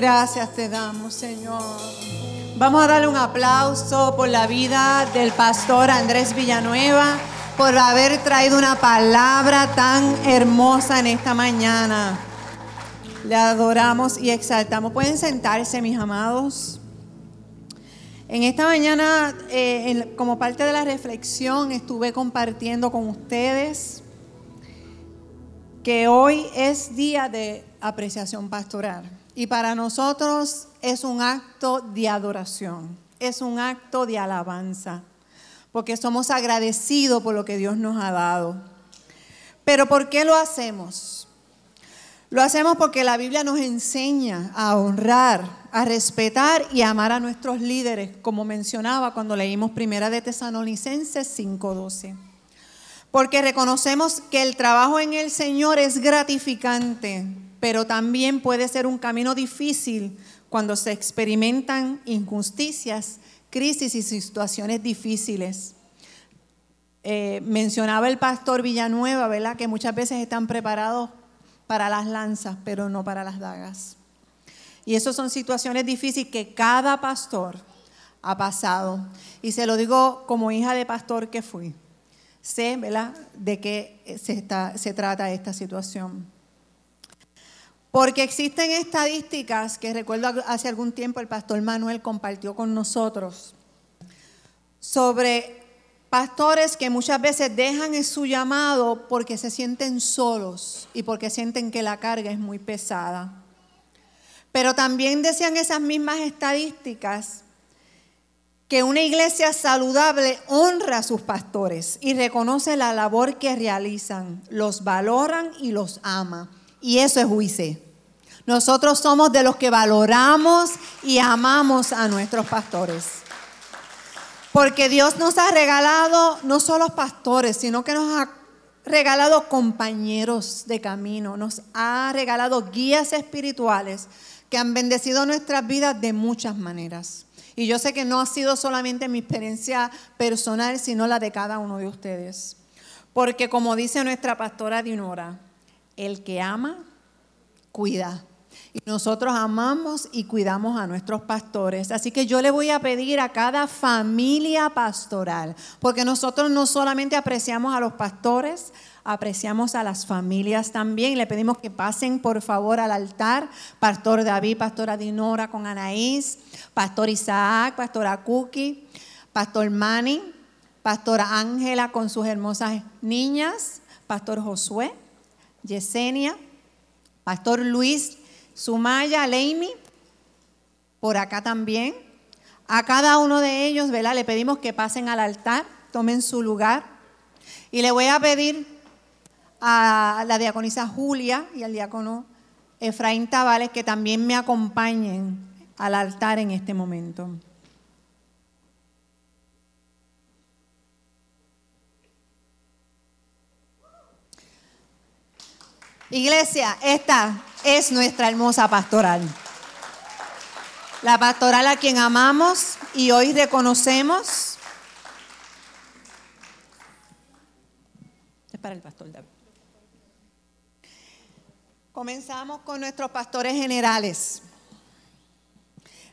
Gracias te damos, Señor. Vamos a darle un aplauso por la vida del pastor Andrés Villanueva, por haber traído una palabra tan hermosa en esta mañana. Le adoramos y exaltamos. Pueden sentarse, mis amados. En esta mañana, eh, como parte de la reflexión, estuve compartiendo con ustedes que hoy es día de apreciación pastoral y para nosotros es un acto de adoración, es un acto de alabanza, porque somos agradecidos por lo que Dios nos ha dado. Pero ¿por qué lo hacemos? Lo hacemos porque la Biblia nos enseña a honrar, a respetar y a amar a nuestros líderes, como mencionaba cuando leímos Primera de Tesalonicenses 5:12 porque reconocemos que el trabajo en el Señor es gratificante, pero también puede ser un camino difícil cuando se experimentan injusticias, crisis y situaciones difíciles. Eh, mencionaba el pastor Villanueva, ¿verdad? Que muchas veces están preparados para las lanzas, pero no para las dagas. Y esas son situaciones difíciles que cada pastor ha pasado. Y se lo digo como hija de pastor que fui sé ¿verdad? de qué se, trata esta situación. Porque existen estadísticas que recuerdo hace algún tiempo el pastor Manuel compartió con nosotros sobre pastores que muchas veces dejan su llamado porque se sienten solos y porque sienten que la carga es muy pesada. Pero también decían esas mismas estadísticas que una iglesia saludable honra a sus pastores y reconoce la labor que realizan, los valoran y los ama. Y eso es juicio. Nosotros somos de los que valoramos y amamos a nuestros pastores. Porque Dios nos ha regalado no solo pastores, sino que nos ha regalado compañeros de camino, nos ha regalado guías espirituales que han bendecido nuestras vidas de muchas maneras. Y yo sé que no ha sido solamente mi experiencia personal, sino la de cada uno de ustedes. Porque como dice nuestra pastora Dinora, el que ama, cuida. Y nosotros amamos y cuidamos a nuestros pastores. Así que yo le voy a pedir a cada familia pastoral, porque nosotros no solamente apreciamos a los pastores, apreciamos a las familias también. Le pedimos que pasen por favor al altar. Pastor David, Pastora Dinora con Anaís, Pastor Isaac, Pastora Cookie, Pastor Manny, Pastora Ángela con sus hermosas niñas, Pastor Josué, Yesenia, Pastor Luis Sumaya, Leimi, por acá también. A cada uno de ellos, ¿verdad? Le pedimos que pasen al altar, tomen su lugar. Y le voy a pedir a la diaconisa Julia y al diácono Efraín Tavales que también me acompañen al altar en este momento. Iglesia, esta es nuestra hermosa pastoral. La pastoral a quien amamos y hoy reconocemos. Es para el pastor David. Comenzamos con nuestros pastores generales.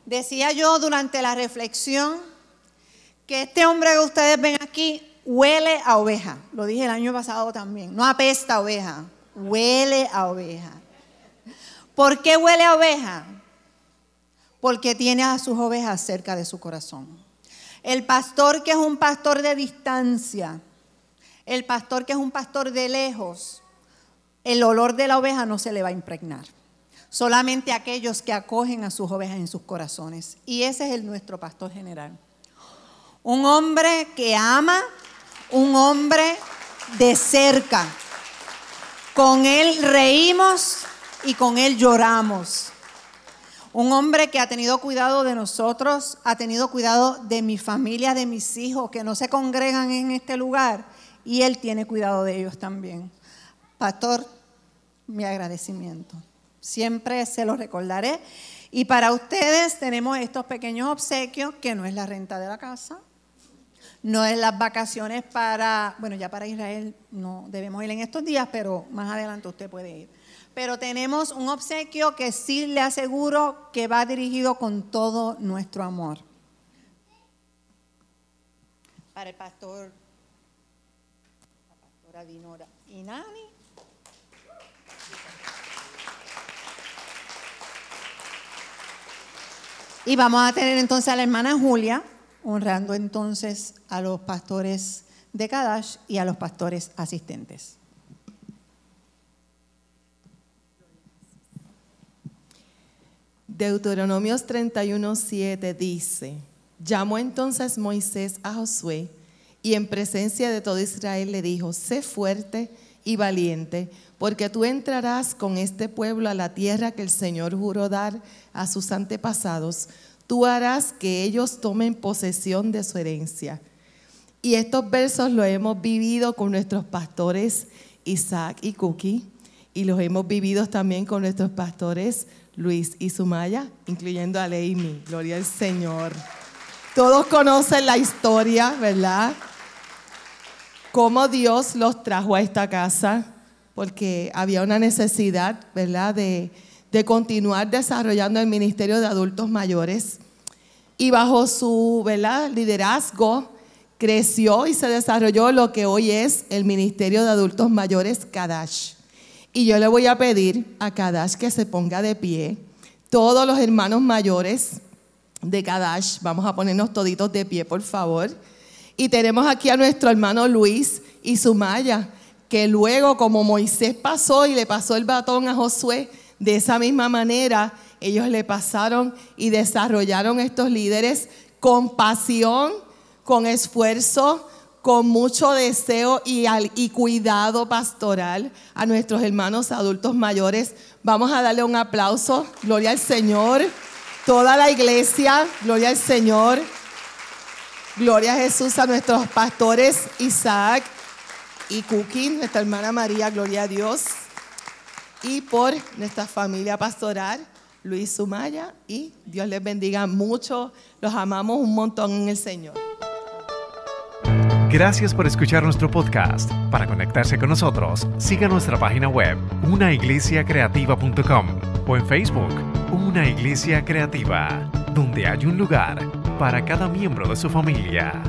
Decía yo durante la reflexión que este hombre que ustedes ven aquí huele a oveja. Lo dije el año pasado también. No apesta a oveja, huele a oveja. ¿Por qué huele a oveja? Porque tiene a sus ovejas cerca de su corazón. El pastor que es un pastor de distancia, el pastor que es un pastor de lejos, el olor de la oveja no se le va a impregnar. Solamente aquellos que acogen a sus ovejas en sus corazones. Y ese es el nuestro pastor general. Un hombre que ama, un hombre de cerca. Con él reímos y con él lloramos. Un hombre que ha tenido cuidado de nosotros, ha tenido cuidado de mi familia, de mis hijos que no se congregan en este lugar y él tiene cuidado de ellos también. Pastor, mi agradecimiento. Siempre se lo recordaré. Y para ustedes tenemos estos pequeños obsequios que no es la renta de la casa, No es las vacaciones para, bueno, ya para Israel no debemos ir en estos días, pero más adelante usted puede ir. Pero tenemos un obsequio que sí le aseguro que va dirigido con todo nuestro amor. Para el pastor, la pastora Dinora y Nani. Y vamos a tener entonces a la hermana Julia, honrando entonces a los pastores de Kadash y a los pastores asistentes. Deuteronomios 31:7 dice, llamó entonces Moisés a Josué y en presencia de todo Israel le dijo, sé fuerte y valiente, porque tú entrarás con este pueblo a la tierra que el Señor juró dar a sus antepasados. Tú harás que ellos tomen posesión de su herencia. Y estos versos los hemos vivido con nuestros pastores Isaac y Cookie, y los hemos vivido también con nuestros pastores Luis y Sumaya, incluyendo a Leimi. Gloria al Señor. Todos conocen la historia, ¿verdad? Cómo Dios los trajo a esta casa, porque había una necesidad, ¿verdad?, de, de continuar desarrollando el ministerio de adultos mayores. Y bajo su ¿verdad? liderazgo creció y se desarrolló lo que hoy es el Ministerio de Adultos Mayores Kadash. Y yo le voy a pedir a Kadash que se ponga de pie. Todos los hermanos mayores de Kadash, vamos a ponernos toditos de pie, por favor. Y tenemos aquí a nuestro hermano Luis y Sumaya, que luego, como Moisés pasó y le pasó el batón a Josué, de esa misma manera ellos le pasaron y desarrollaron estos líderes con pasión, con esfuerzo, con mucho deseo y, cuidado pastoral a nuestros hermanos adultos mayores. Vamos a darle un aplauso. Gloria al Señor. Toda la iglesia, gloria al Señor. Gloria a Jesús, a nuestros pastores Isaac y Cookie, nuestra hermana María, gloria a Dios. Y por nuestra familia pastoral, Luis Sumaya. Y Dios les bendiga mucho. Los amamos un montón en el Señor. Gracias por escuchar nuestro podcast. Para conectarse con nosotros, siga nuestra página web, unaiglesiacreativa.com o en Facebook, Una Iglesia Creativa, donde hay un lugar para cada miembro de su familia.